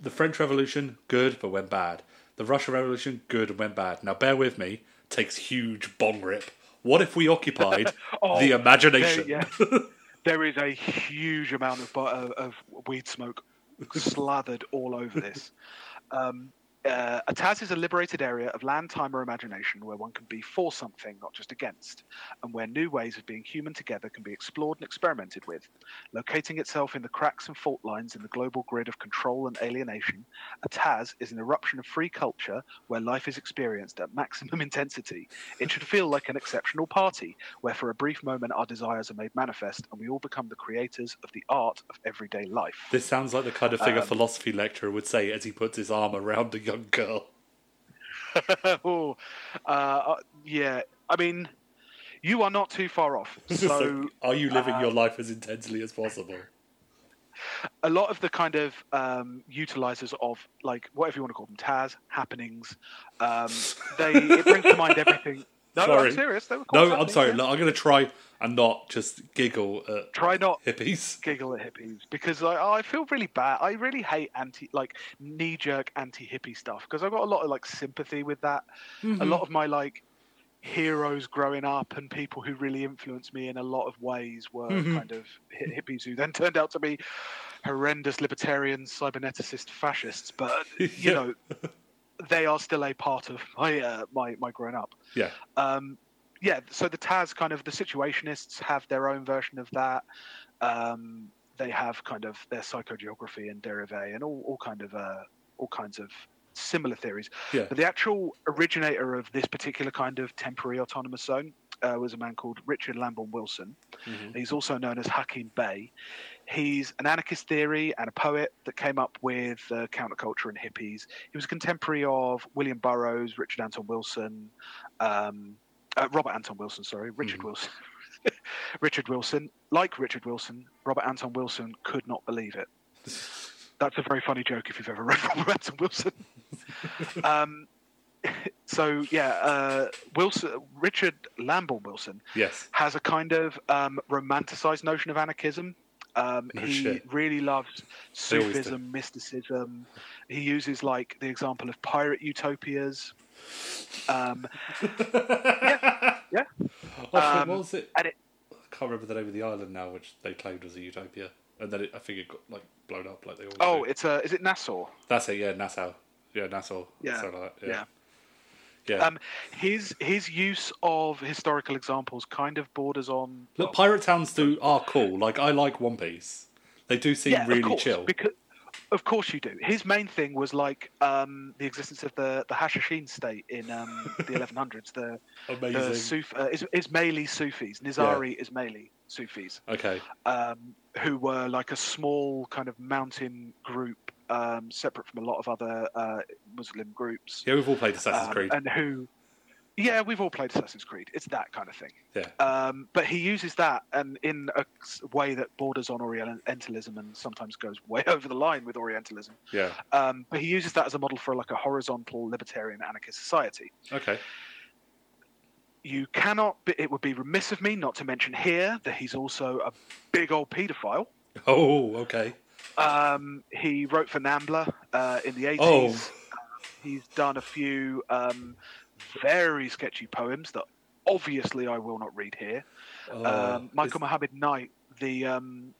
the French Revolution, good, but went bad. The Russian Revolution, good, and went bad. Now, bear with me. Takes huge bong rip. What if we occupied [laughs] Oh, the imagination? There, [laughs] yeah. There is a huge amount of, of, of weed smoke slathered all over this. Um, uh, a Taz is a liberated area of land, time, or imagination where one can be for something, not just against, and where new ways of being human together can be explored and experimented with. Locating itself in the cracks and fault lines in the global grid of control and alienation, a Taz is an eruption of free culture where life is experienced at maximum [laughs] intensity. It should feel like an exceptional party, where for a brief moment our desires are made manifest and we all become the creators of the art of everyday life. This sounds like the kind of thing a Um, philosophy lecturer would say as he puts his arm around a young girl. [laughs] oh, uh, yeah. I mean, you are not too far off. [laughs] It's So, are you living uh, your life as intensely as possible? a lot of the kind of um, utilizers of like whatever you want to call them, Taz happenings, um, they it brings to mind everything. [laughs] No, Sorry. I'm serious. They were No, I'm sorry. yeah. Look, I'm going to try and not just giggle at Try not hippies. giggle at hippies because I, I feel really bad. I really hate anti like knee jerk anti hippie stuff because I've got a lot of like sympathy with that. Mm-hmm. A lot of my like heroes growing up and people who really influenced me in a lot of ways were Mhm. kind of hippies who then turned out to be horrendous libertarians, cyberneticist fascists. But [laughs] you Yeah. know, they are still a part of my uh, my my growing up. Yeah. Um, yeah. So the Taz kind of the situationists have their own version of that. Um, they have kind of their psychogeography and dérive and all, all kind of uh, all kinds of similar theories. Yeah. But the actual originator of this particular kind of temporary autonomous zone uh, was a man called Richard Lamborn Wilson. Mhm. He's also known as Hakim Bey. He's an anarchist theory and a poet that came up with uh, counterculture and hippies. He was a contemporary of William Burroughs, Richard Anton Wilson, um, uh, Robert Anton Wilson, sorry, Richard Mhm. Wilson. [laughs] Richard Wilson, like Richard Wilson, Robert Anton Wilson could not believe it. That's a very funny joke if you've ever [laughs] read Robert Anton Wilson. [laughs] um, so yeah, uh, Wilson, Richard Lamborn Wilson Yes. has a kind of um, romanticized notion of anarchism. Um, No he shit. really loves They always do. Sufism, mysticism. He uses like the example of pirate utopias. Um, [laughs] yeah. Oh, shit, Um, what was it? and it- I can't remember the name of the island now, which they claimed was a utopia. and then it, I think it got like blown up like they always Oh, do. it's uh, is it Nassau? That's it. Yeah, Nassau. Yeah, Nassau. Yeah, like that. Yeah. Yeah. Yeah. Um, his his use of historical examples kind of borders on Look, pirate towns do are cool. Like I like One Piece. They do seem yeah, really course, chill. Because, of course you do. His main thing was like um, the existence of the the Hashashin state in um, the [laughs] 1100s. The amazing the Suf- uh, Is- Ismaili Sufis, Nizari Ismaili Sufis, Okay. um, who were like a small kind of mountain group, um, separate from a lot of other uh, Muslim groups. Yeah, we've all played Assassin's um, Creed. and who yeah we've all played assassin's creed it's that kind of thing Yeah. um, but he uses that and in a way that borders on orientalism and sometimes goes way [laughs] over the line with orientalism Yeah. um, but he uses that as a model for like a horizontal libertarian anarchist society Okay. you cannot it would be remiss of me not to mention here that he's also a big old paedophile Oh, okay. Um, he wrote for Nambla uh, in the 80s. Oh. He's done a few um, very sketchy poems that obviously I will not read here. Uh, um, Michael Muhammad Knight, the um,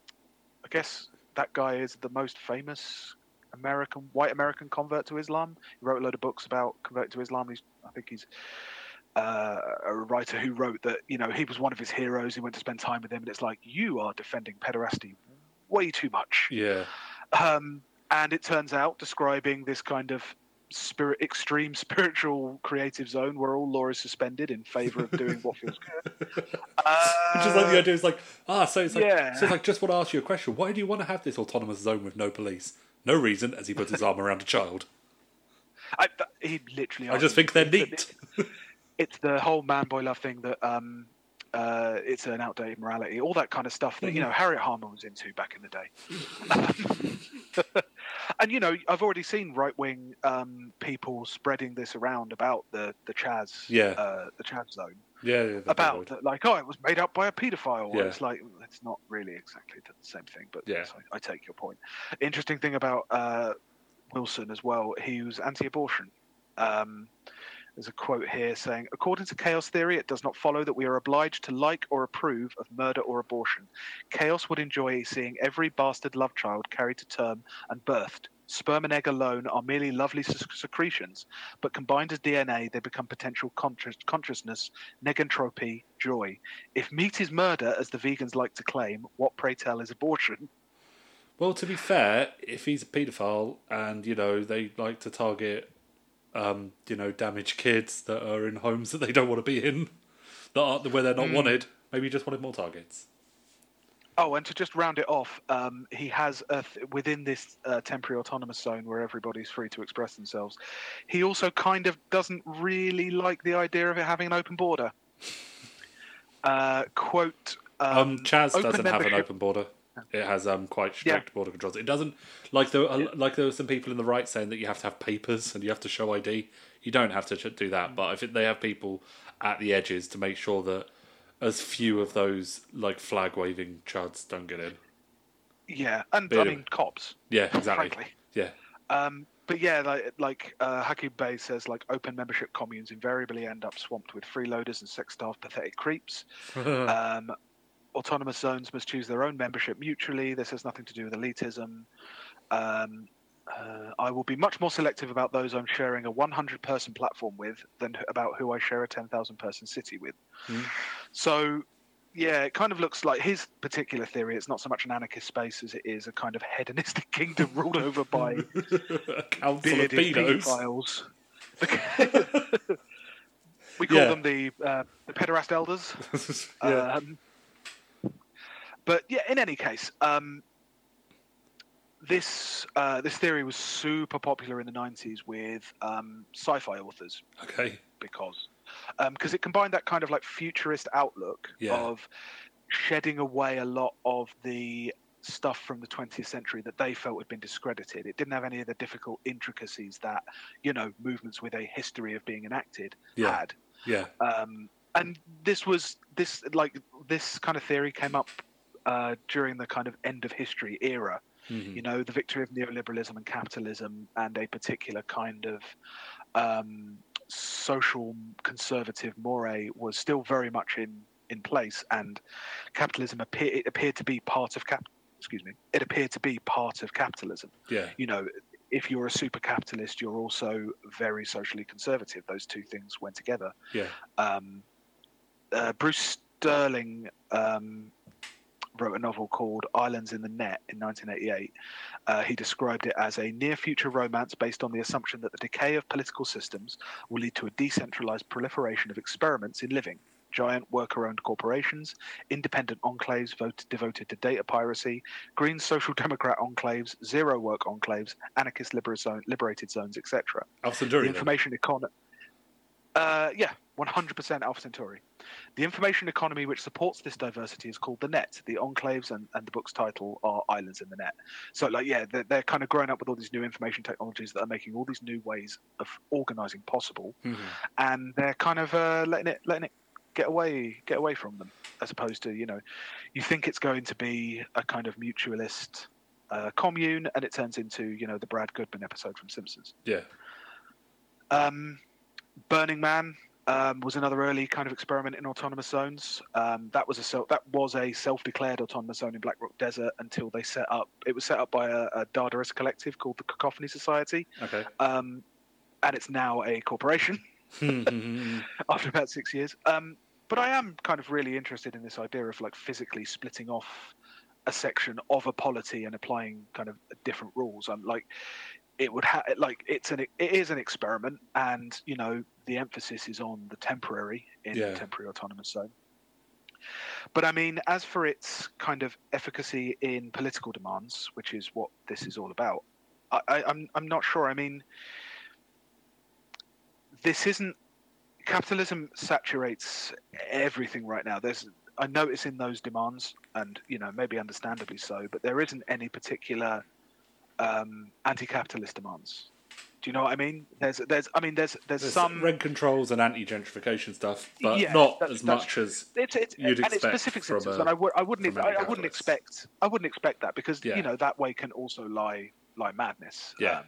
I guess that guy is the most famous American white American convert to Islam. He wrote a load of books about converting to Islam. He's I think he's uh, a writer who wrote that you know he was one of his heroes. He went to spend time with him, and it's like you are defending pederasty way too much. Yeah. Um, and it turns out describing this kind of spirit, extreme [laughs] spiritual creative zone where all law is suspended in favor of doing what feels good. Uh, [laughs] Which is like the idea is like ah, so it's like yeah. so it's like just want to ask you a question. Why do you want to have this autonomous zone with no police? No reason, as he puts his arm around a child. I, he literally. I just think they're neat. It's the whole man boy love thing that um, uh, it's an outdated morality, all that kind of stuff that you Mm-hmm. know Harriet Harman was into back in the day. [laughs] [laughs] and you know, I've already seen right wing um, people spreading this around about the the Chaz, Yeah. uh, the Chaz zone. Yeah, yeah the about that, like oh it was made up by a paedophile Yeah. it's like it's not really exactly the same thing but Yeah. yes, I, I take your point interesting thing about uh, wilson as well he was anti-abortion um, there's a quote here saying according to chaos theory it does not follow that we are obliged to like or approve of murder or abortion chaos would enjoy seeing every bastard love child carried to term and birthed Sperm and egg alone are merely lovely secretions, but combined as DNA, they become potential conscious- consciousness negentropy, joy. If meat is murder, as the vegans like to claim, what pray tell is abortion? Well, to be fair, if he's a paedophile and you know they like to target, um, you know, damaged kids that are in homes that they don't want to be in, that are where they're not wanted, maybe he just wanted more targets. Oh, and to just round it off, um, he has a th- within this uh, temporary autonomous zone where everybody's free to express themselves. He also kind of doesn't really like the idea of it having an open border. Uh, quote. Um, Um, Chaz doesn't have an open border. It has um, quite strict border controls. It doesn't like there uh, like there were some people in the right saying that you have to have papers and you have to show ID. You don't have to do that, but I think they have people at the edges to make sure that as few of those like flag waving chuds don't get in. Yeah, and Bit I of- mean cops. Yeah, exactly. Frankly. Yeah, Um, but yeah, like, like uh, Hakim Bey says, like open membership communes invariably end up swamped with freeloaders and sex-starved pathetic creeps. [laughs] um, autonomous zones must choose their own membership mutually. This has nothing to do with elitism. Um, uh, I will be much more selective about those I'm sharing a 100 person platform with than about who I share a 10,000 person city with. Hmm. So, yeah, it kind of looks like his particular theory. It's not so much an anarchist space as it is a kind of hedonistic [laughs] kingdom ruled over by a [laughs] council of bearded pedophiles. [laughs] we call Yeah. them the uh, the pederast elders. yeah. Um, but yeah, in any case, um, this uh, this theory was super popular in the '90s with um, sci-fi authors okay. because because it combined that kind of like futurist outlook Yeah. of shedding away a lot of the stuff from the 20th century that they felt had been discredited. It didn't have any of the difficult intricacies that you know movements with a history of being enacted Yeah. had Yeah. um, and this was this like this kind of theory came up uh, during the kind of end of history era. Mhm. You know, the victory of neoliberalism and capitalism, and a particular kind of um, social conservative moray was still very much in in place, and capitalism appear, it appeared to be part of cap, excuse me, it appeared to be part of capitalism. Yeah. You know, if you're a super capitalist, you're also very socially conservative. Those two things went together. Yeah. Um, uh, Bruce Sterling um, wrote a novel called Islands in the Net in 1988. Uh, he described it as a near future romance based on the assumption that the decay of political systems will lead to a decentralized proliferation of experiments in living. Giant worker owned corporations, independent enclaves vote, devoted to data piracy, green social [laughs] democrat enclaves, zero work enclaves, anarchist liberated zones, etc. The information economy. Uh, yeah, 100% Alpha Centauri. The information economy which supports this diversity is called the net. The enclaves and, and the book's title are Islands in the Net. So, like, yeah, they're, they're kind of growing up with all these new information technologies that are making all these new ways of organizing possible, Mhm. and they're kind of uh, letting it letting it get away get away from them, as opposed to you know, you think it's going to be a kind of mutualist uh, commune, and it turns into you know the Brad Goodman episode from Simpsons. Yeah. Um, Burning Man um, was another early kind of experiment in autonomous zones. Um, that was a self, that was a self-declared autonomous zone in Black Rock Desert until they set up. It was set up by a, a Dadaist collective called the Cacophony Society, Okay. um, and it's now a corporation [laughs] [laughs] after about six years. Um, but I am kind of really interested in this idea of like physically splitting off a section of a polity and applying kind of different rules. I'm like, it would have like it's an it is an experiment, and you know the emphasis is on the temporary in Yeah. temporary autonomous zone. But I mean, as for its kind of efficacy in political demands, which is what this is all about, I, I, I'm I'm not sure. I mean, this isn't capitalism saturates everything right now. There's I notice in those demands, and you know maybe understandably so, but there isn't any particular um, anti-capitalist demands. Do you know what I mean? There's there's I mean there's there's, There's some rent controls and anti gentrification stuff, but Yeah, not as much as it's, it's you'd and it's expect specific from systems, a- and I would I wouldn't I, I wouldn't expect I wouldn't expect that because Yeah. you know that way can also lie lie madness. Yeah.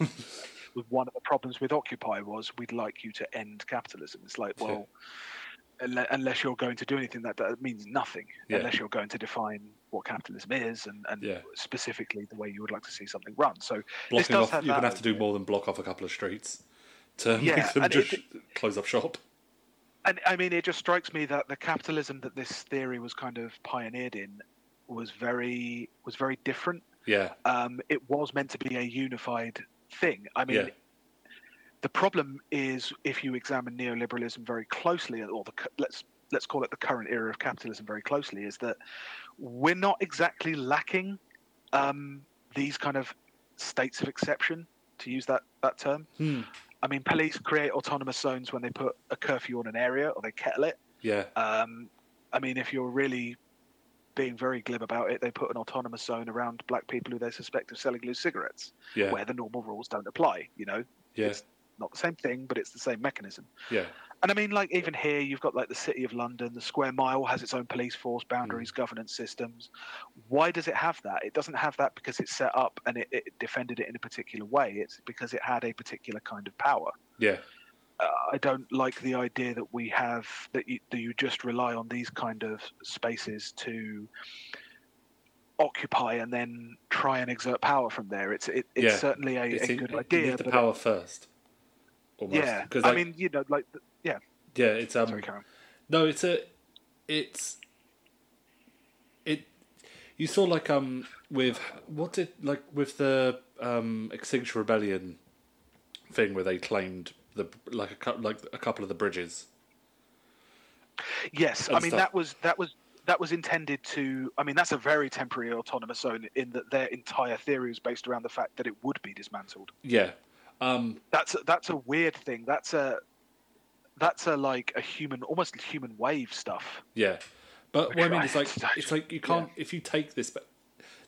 Um, [laughs] one of the problems with Occupy was we'd like you to end capitalism. It's like well. unle- Unless you're going to do anything, that, that means nothing. Yeah. Unless you're going to define what capitalism is and, and Yeah. specifically the way you would like to see something run. So this blocking does off. have You're gonna have to do more than block off a couple of streets to Yeah, make them and it- close up shop. and I mean, it just strikes me that the capitalism that this theory was kind of pioneered in was very was very different. Yeah, Um, it was meant to be a unified thing. I mean. The problem is if you examine neoliberalism very closely, or the let's let's call it the current era of capitalism very closely, is that we're not exactly lacking um, these kind of states of exception, to use that that term. Hmm. I mean, police create autonomous zones when they put a curfew on an area or they kettle it. yeah, Um, I mean, if you're really being very glib about it, they put an autonomous zone around black people who they suspect of selling loose cigarettes, yeah, where the normal rules don't apply. You know, yeah, it's not the same thing, but it's the same mechanism. yeah, And I mean, like even here, you've got like the city of London, the square mile has its own police force, boundaries, Mm. governance systems. Why does it have that? It doesn't have that because it's set up and it, it defended it in a particular way. It's because it had a particular kind of power. yeah, uh, I don't like the idea that we have that you, that you just rely on these kind of spaces to occupy and then try and exert power from there. It's it, it's Yeah. certainly a, It's a in- good you idea. need the power first. Almost. yeah, 'Cause, I like, mean, you know, like yeah. yeah, it's um, Sorry, Karen. No, it's a, it's, it. You saw like um with what did like with the um Extinction Rebellion thing where they claimed the like a like a couple of the bridges. Yes, I mean stuff. that was that was that was intended to. I mean, that's a very temporary autonomous zone in that their entire theory is based around the fact that it would be dismantled. Yeah, um, That's a, that's a weird thing. That's a that's a like a human, almost human wave stuff. yeah. But what I mean is like [laughs] it's like you can't if you take this, but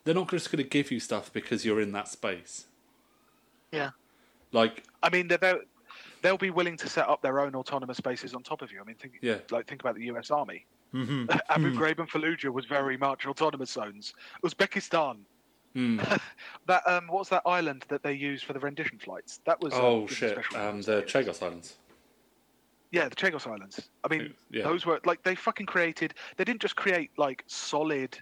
they're not just going to give you stuff because you're in that space. Yeah. Like I mean, they're, they'll be willing to set up their own autonomous bases on top of you. I mean, think Yeah. like think about the U.S. Army. hmm [laughs] Abu Ghraib and Fallujah was very much autonomous zones. Uzbekistan, hmm. [laughs] that um, what was that island that they used for the rendition flights? That was um, oh a shit, um, the. Chagos Islands. Yeah, the Chagos Islands. I mean, Yeah. those were like they fucking created. They didn't just create like solid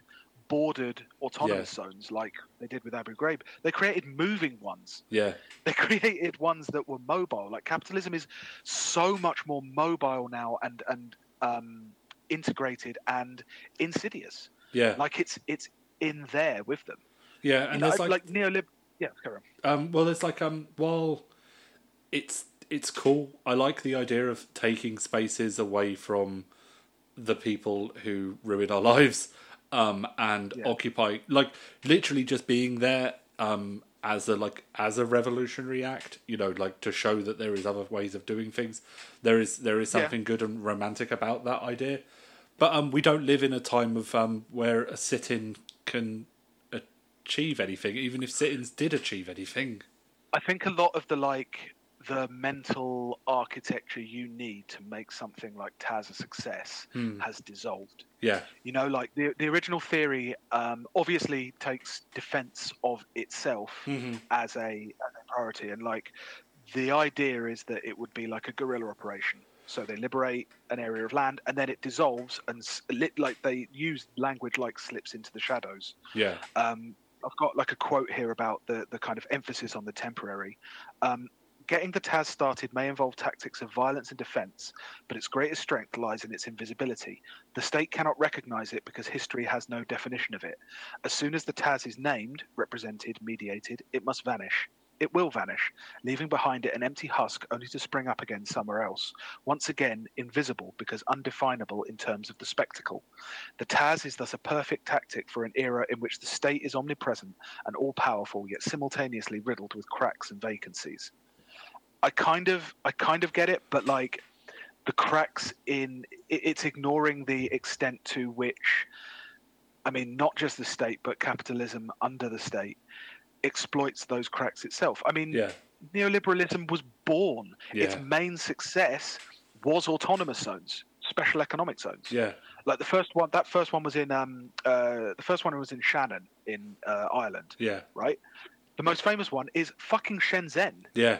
bordered autonomous zones like they did with Abu Ghraib. They created moving ones. Yeah. [laughs] They created ones that were mobile. Like capitalism is so much more mobile now and and um, integrated and insidious. Yeah. Like it's it's in there with them. Yeah, You and know, there's like, like, neolib. Yeah, carry on. um, well, there's like um, while it's it's cool. I like the idea of taking spaces away from the people who ruin our [laughs] lives, um, and Yeah. occupy like literally just being there um as a like as a revolutionary act. You know, like to show that there is other ways of doing things. There is there is Yeah. something good and romantic about that idea. But um, we don't live in a time of um, where a sit-in can achieve anything, even if sit-ins did achieve anything. I think a lot of the like the mental architecture you need to make something like Taz a success Hmm. has dissolved. Yeah, You know, like the the original theory um, obviously takes defense of itself Mhm. as a as a priority, and like the idea is that it would be like a guerrilla operation. So they liberate an area of land, and then it dissolves, and lit, like they use language like slips into the shadows. yeah, Um, I've got like a quote here about the the kind of emphasis on the temporary. Um, Getting the Taz started may involve tactics of violence and defense, but its greatest strength lies in its invisibility. The state cannot recognize it because history has no definition of it. As soon as the Taz is named, represented, mediated, it must vanish. It will vanish, leaving behind it an empty husk only to spring up again somewhere else, once again invisible because undefinable in terms of the spectacle. The Taz is thus a perfect tactic for an era in which the state is omnipresent and all powerful, yet simultaneously riddled with cracks and vacancies. I kind of, I kind of get it, but like the cracks in it's ignoring the extent to which, I mean, not just the state, but capitalism under the state exploits those cracks itself. I mean, yeah, neoliberalism was born. Its main success was autonomous zones, special economic zones. Yeah, like the first one that first one was in um uh the first one was in shannon in uh, ireland yeah, right? The most famous one is fucking shenzhen. Yeah,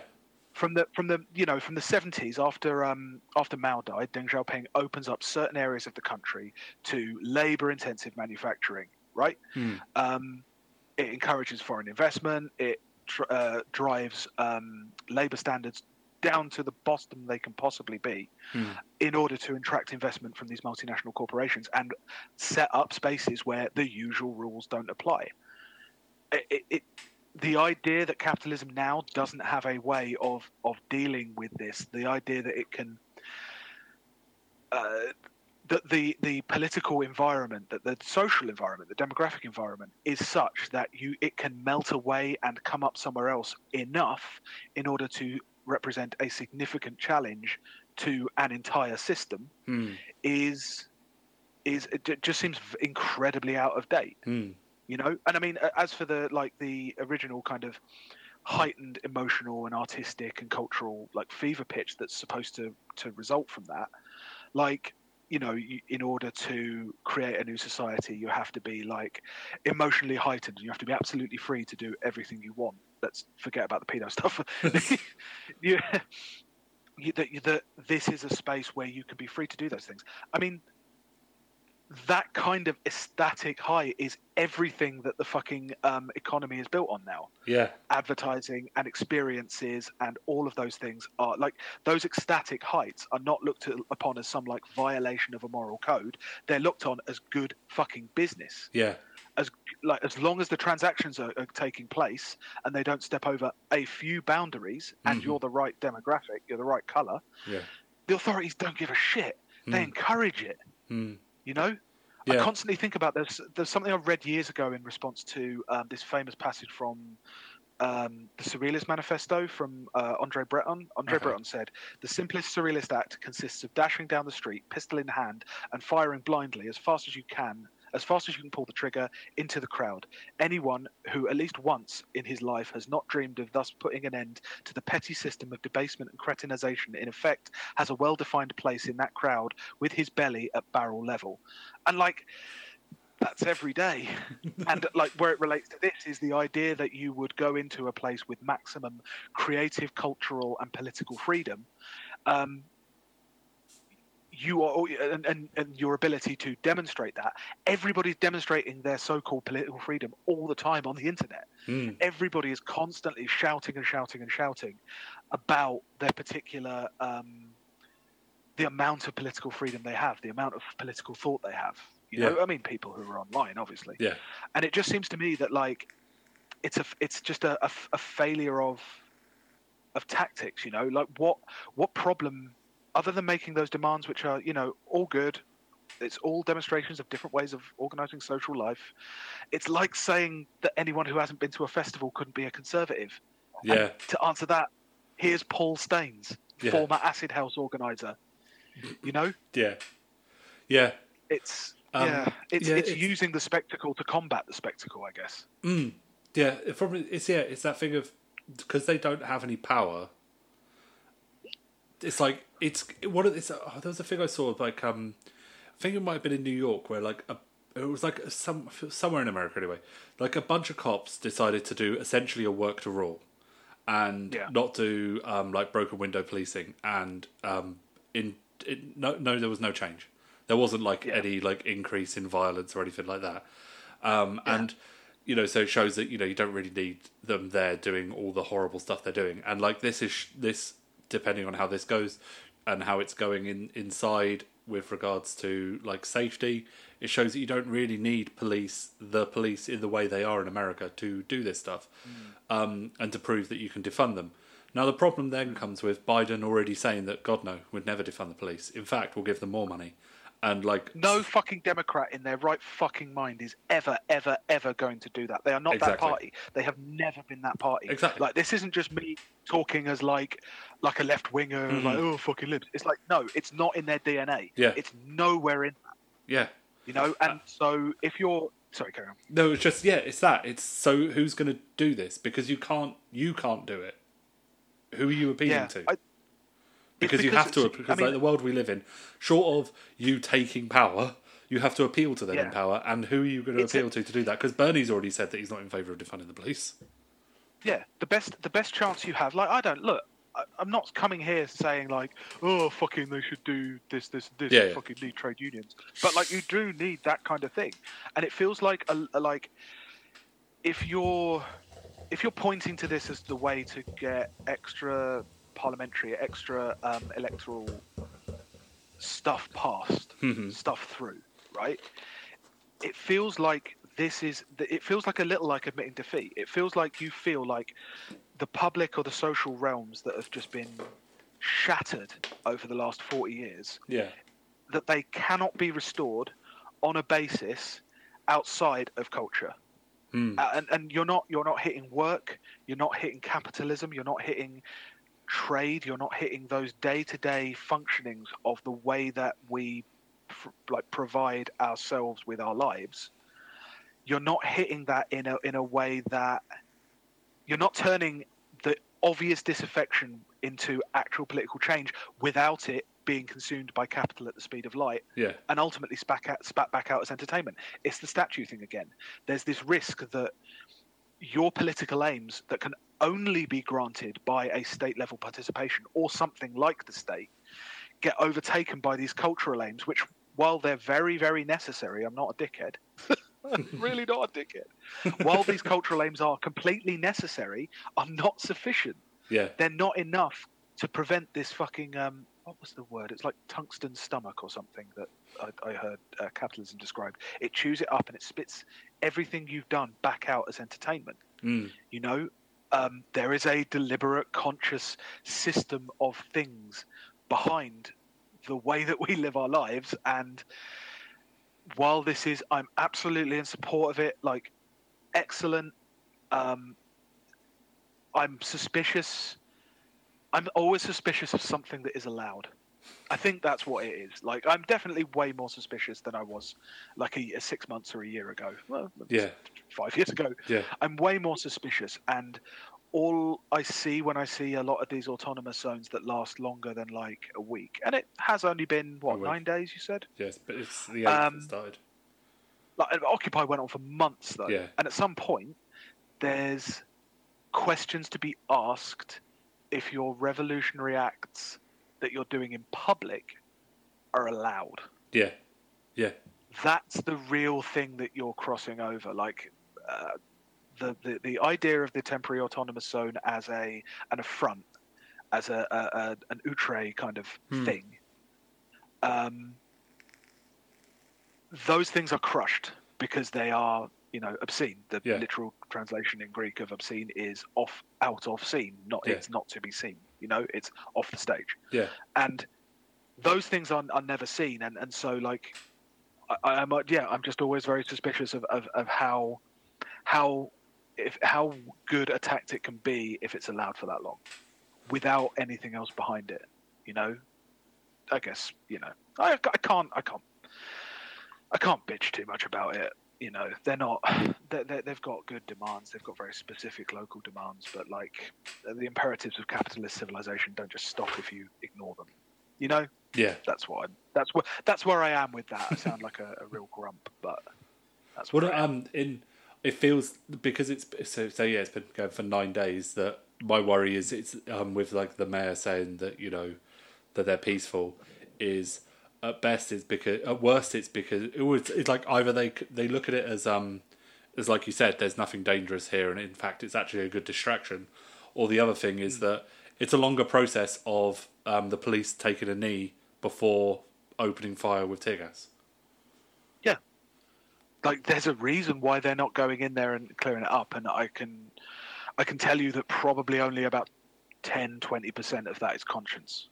from the from the you know from the 70s after um after mao died deng xiaoping opens up certain areas of the country to labor intensive manufacturing right? Hmm. um it encourages foreign investment it tr- uh, drives um labor standards down to the bottom they can possibly be Hmm. in order to attract investment from these multinational corporations and set up spaces where the usual rules don't apply. It, it, it, the idea that capitalism now doesn't have a way of, of dealing with this, the idea that it can, uh, that the, the political environment, that the social environment, the demographic environment is such that you it can melt away and come up somewhere else enough in order to represent a significant challenge to an entire system Hmm. is is it just seems incredibly out of date Hmm. you know and i mean as for the like the original kind of heightened emotional and artistic and cultural like fever pitch that's supposed to to result from that like you know in order to create a new society you have to be like emotionally heightened. You have to be absolutely free to do everything you want. Let's forget about the pedo stuff. [laughs] [laughs] You, you, that, that this is a space where you can be free to do those things. I mean that kind of ecstatic high is everything that the fucking um, economy is built on now. Yeah, advertising and experiences and all of those things are like those ecstatic heights are not looked at, upon as some like violation of a moral code. They're looked on as good fucking business. Yeah, as like as long as the transactions are, are taking place and they don't step over a few boundaries and Mhm. you're the right demographic you're the right color yeah, the authorities don't give a shit. They Mm. encourage it. Hmm. You know Yeah. I constantly think about this. There's something I read years ago in response to um, this famous passage from um, the Surrealist Manifesto from uh, Andre Breton. Andre Uh-huh. Breton said, The simplest surrealist act consists of dashing down the street, pistol in hand, and firing blindly as fast as you can, as fast as you can pull the trigger into the crowd. Anyone who, at least once in his life, has not dreamed of thus putting an end to the petty system of debasement and cretinization, in effect, has a well defined place in that crowd with his belly at barrel level. And, like, that's every day. [laughs] and like where it relates to this is the idea that you would go into a place with maximum creative, cultural, and political freedom. Um, you are and, and, and your ability to demonstrate that. Everybody's demonstrating their so-called political freedom all the time on the internet. Mm. everybody is constantly shouting and shouting and shouting about their particular um, the amount of political freedom they have the amount of political thought they have. You know i mean people who are online obviously. Yeah. and it just seems to me that like it's a it's just a failure of of tactics you know? Like what what problem other than making those demands which are you know all good it's all demonstrations of different ways of organizing social life it's like saying that anyone who hasn't been to a festival couldn't be a conservative And Yeah. to answer that here's paul staines Yeah. former acid house organizer you know Yeah. Yeah. it's Um, yeah it's yeah, it's it's- using the spectacle to combat the spectacle i guess Mm. Yeah. It probably it's yeah. It's that thing of because they don't have any power. It's like it's what it's. Oh, there was a thing I saw like um, I think it might have been in New York where like a it was like some somewhere in America anyway. Like a bunch of cops decided to do essentially a work to rule, and Yeah. not do um like broken window policing. And um in it, no no there was no change. There wasn't like Yeah. any like increase in violence or anything like that. Um and you know so it shows that you know you don't really need them there doing all the horrible stuff they're doing. And like this is this depending on how this goes and how it's going in inside with regards to like safety it shows that you don't really need police the police in the way they are in america to do this stuff um, and to prove that you can defund them now the problem then comes with biden already saying that god no would never defund the police in fact we'll give them more money and like No fucking Democrat in their right fucking mind is ever, ever, ever going to do that. They are not that party. They have never been that party. Exactly. Like this isn't just me talking as like, like a left winger, Mhm. like oh fucking libs. It's like no, it's not in their DNA. Yeah. It's nowhere in that. yeah You know. And so if you're sorry, carry on. no it's just yeah it's that it's so who's going to do this because you can't you can't do it who are you appealing Yeah. to I, because, It's you have to because I mean- like the world we live in short of you taking power you have to appeal to them in power and who are you going to It's a- appeal to to do that because bernie's already said that he's not in favour of defunding the police yeah, the best the best chance you have. Like I don't look. I, I'm not coming here saying like, oh fucking, they should do this, this, this. Yeah, yeah. Fucking need trade unions, but like you do need that kind of thing, and it feels like a, a like if you're if you're pointing to this as the way to get extra parliamentary, extra um, electoral stuff passed, Mhm. stuff through, right? It feels like this is. It feels like a little like admitting defeat. It feels like you feel like the public or the social realms that have just been shattered over the last 40 years yeah that they cannot be restored on a basis outside of culture Hmm. uh, and and you're not you're not hitting work you're not hitting capitalism you're not hitting trade you're not hitting those day-to-day functionings of the way that we pr- like provide ourselves with our lives you're not hitting that in a in a way that you're not turning the obvious disaffection into actual political change without it being consumed by capital at the speed of light yeah and ultimately spat, out, spat back out as entertainment. It's the statue thing again. There's this risk that your political aims that can only be granted by a state level participation or something like the state get overtaken by these cultural aims, which, while they're very, very necessary, I'm not a dickhead. [laughs] Really not a dickhead. While these cultural aims are completely necessary, are not sufficient yeah they're not enough to prevent this fucking um what was the word it's like tungsten stomach or something that i, I heard uh, capitalism described it chews it up and it spits everything you've done back out as entertainment Hmm. you know um, there is a deliberate conscious system of things behind the way that we live our lives and while this is i'm absolutely in support of it like excellent um, i'm suspicious. I'm always suspicious of something that is allowed. I think that's what it is. Like i'm definitely way more suspicious than i was like a, a six months or a year ago. Well Yeah. five years ago. Yeah. I'm way more suspicious, and all I see when I see a lot of these autonomous zones that last longer than like a week, and it has only been what nine days, you said. yes but it's the eighth Um, that started Like Occupy went on for months though, Yeah. and at some point, there's questions to be asked if your revolutionary acts that you're doing in public are allowed. Yeah, yeah, That's the real thing that you're crossing over. Like uh, the, the the idea of the temporary autonomous zone as a an affront, as a, a, a an outre kind of Hmm. thing. Um, those things are crushed because they are, you know, obscene. The Yeah. literal translation in Greek of obscene is off, out of scene. Not Yeah. it's not to be seen. You know, it's off the stage yeah, and those things are, are never seen and, and so like I, I'm uh, yeah I'm just always very suspicious of, of, of how how if how good a tactic can be if it's allowed for that long without anything else behind it you know I guess you know I, I can't I can't I can't bitch too much about it you know they're not [sighs] they they they've got good demands they've got very specific local demands but like the imperatives of capitalist civilization don't just stop if you ignore them you know yeah. that's what I'm, that's where that's where I am with that. I sound like a, a real grump, but that's what am. um in it feels because it's so so yeah it's been going for nine days that my worry is it's um with like the mayor saying that you know that they're peaceful is at best it's because at worst it's because it was it's like either they they look at it as um as like you said there's nothing dangerous here and in fact it's actually a good distraction. Or the other thing is that it's a longer process of um the police taking a knee before opening fire with tear gas like there's a reason why they're not going in there and clearing it up, and I can I can tell you that probably only about 10 20 percent of that is conscience.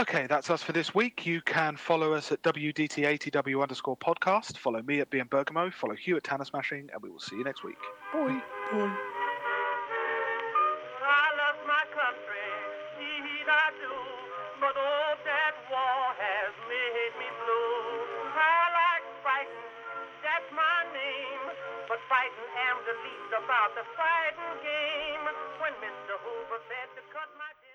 Okay, that's us for this week. You can follow us at WDT80W underscore podcast. Follow me at BM Bergamo. Follow Hugh at Tanner Smashing, and we will see you next week. Bye. I about the fighting game. When Mr. Hoover said to cut my.